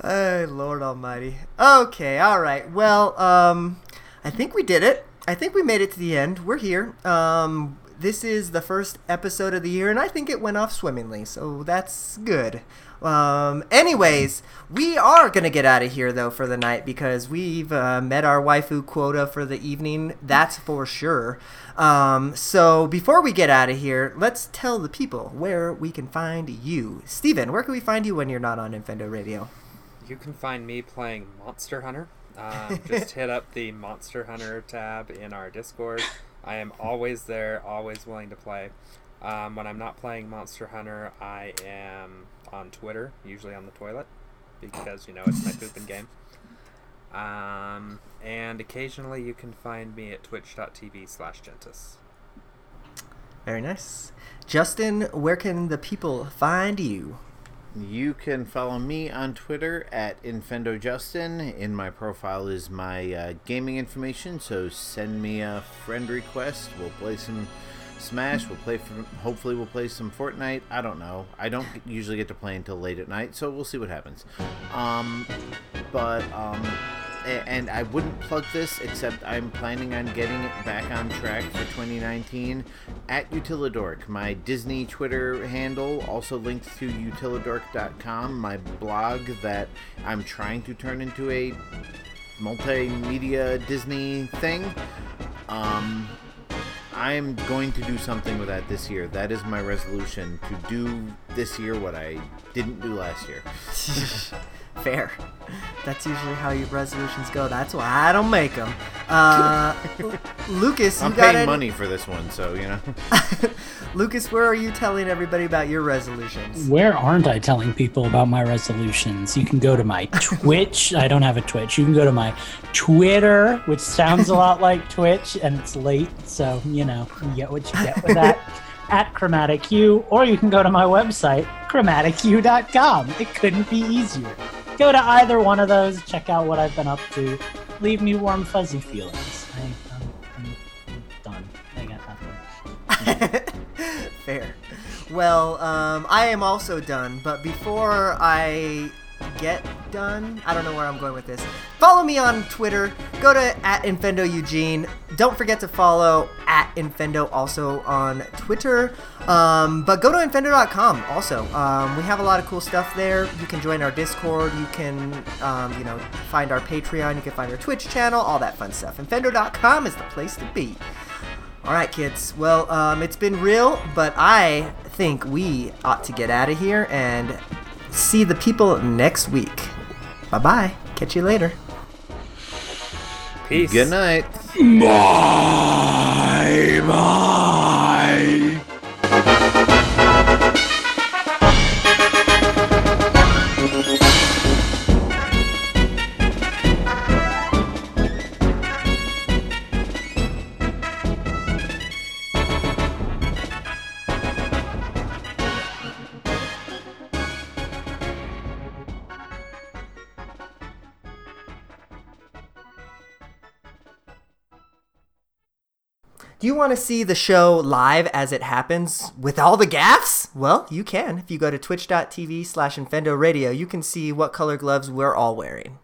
Oh, Lord Almighty. Okay, all right. Well, um, I think we did it. I think we made it to the end. We're here. Um, this is the first episode of the year, and I think it went off swimmingly, so that's good. Um, anyways, we are gonna get out of here though for the night because we've uh, met our waifu quota for the evening. That's for sure. Um, so before we get out of here, let's tell the people where we can find you. Steven, where can we find you when you're not on Infendo Radio? You can find me playing Monster Hunter. Um, just hit up the Monster Hunter tab in our Discord. I am always there, always willing to play. Um, when I'm not playing Monster Hunter, I am on Twitter, usually on the toilet, because you know it's my pooping game. Um, and occasionally you can find me at twitch.tv slash gentis. Very nice. Justin, where can the people find you? You can follow me on Twitter at InfendoJustin. In my profile is my uh, gaming information, so send me a friend request. We'll play some Smash. We'll play. For, hopefully, we'll play some Fortnite. I don't know. I don't usually get to play until late at night, so we'll see what happens. Um, but um, and I wouldn't plug this except I'm planning on getting it back on track for 2019 at Utilidork, my Disney Twitter handle, also linked to utilidork.com, my blog that I'm trying to turn into a multimedia Disney thing. Um, I am going to do something with that this year. That is my resolution to do this year what I didn't do last year. Fair. That's usually how your resolutions go. That's why I don't make them. Uh, Lucas, you I'm got paying any- money for this one, so you know. Lucas, where are you telling everybody about your resolutions? Where aren't I telling people about my resolutions? You can go to my Twitch. I don't have a Twitch. You can go to my Twitter, which sounds a lot like Twitch, and it's late, so you know you get what you get with that. At Chromatic Hue, or you can go to my website, chromatichue.com. It couldn't be easier. Go to either one of those, check out what I've been up to. Leave me warm, fuzzy feelings. I, I'm, I'm, done. I got nothing. Fair. Well, um, I am also done, but before I get done. I don't know where I'm going with this. Follow me on Twitter. Go to at Infendo Eugene. Don't forget to follow at Infendo also on Twitter. Um, but go to infendo.com also. Um, we have a lot of cool stuff there. You can join our Discord. You can, um, you know, find our Patreon. You can find our Twitch channel. All that fun stuff. Infendo.com is the place to be. All right, kids. Well, um, it's been real, but I think we ought to get out of here and see the people next week. Bye bye. Catch you later. Peace. Good night. Bye bye. Do you want to see the show live as it happens with all the gaffs? Well, you can. If you go to twitch.tv slash Infendo Radio, you can see what color gloves we're all wearing.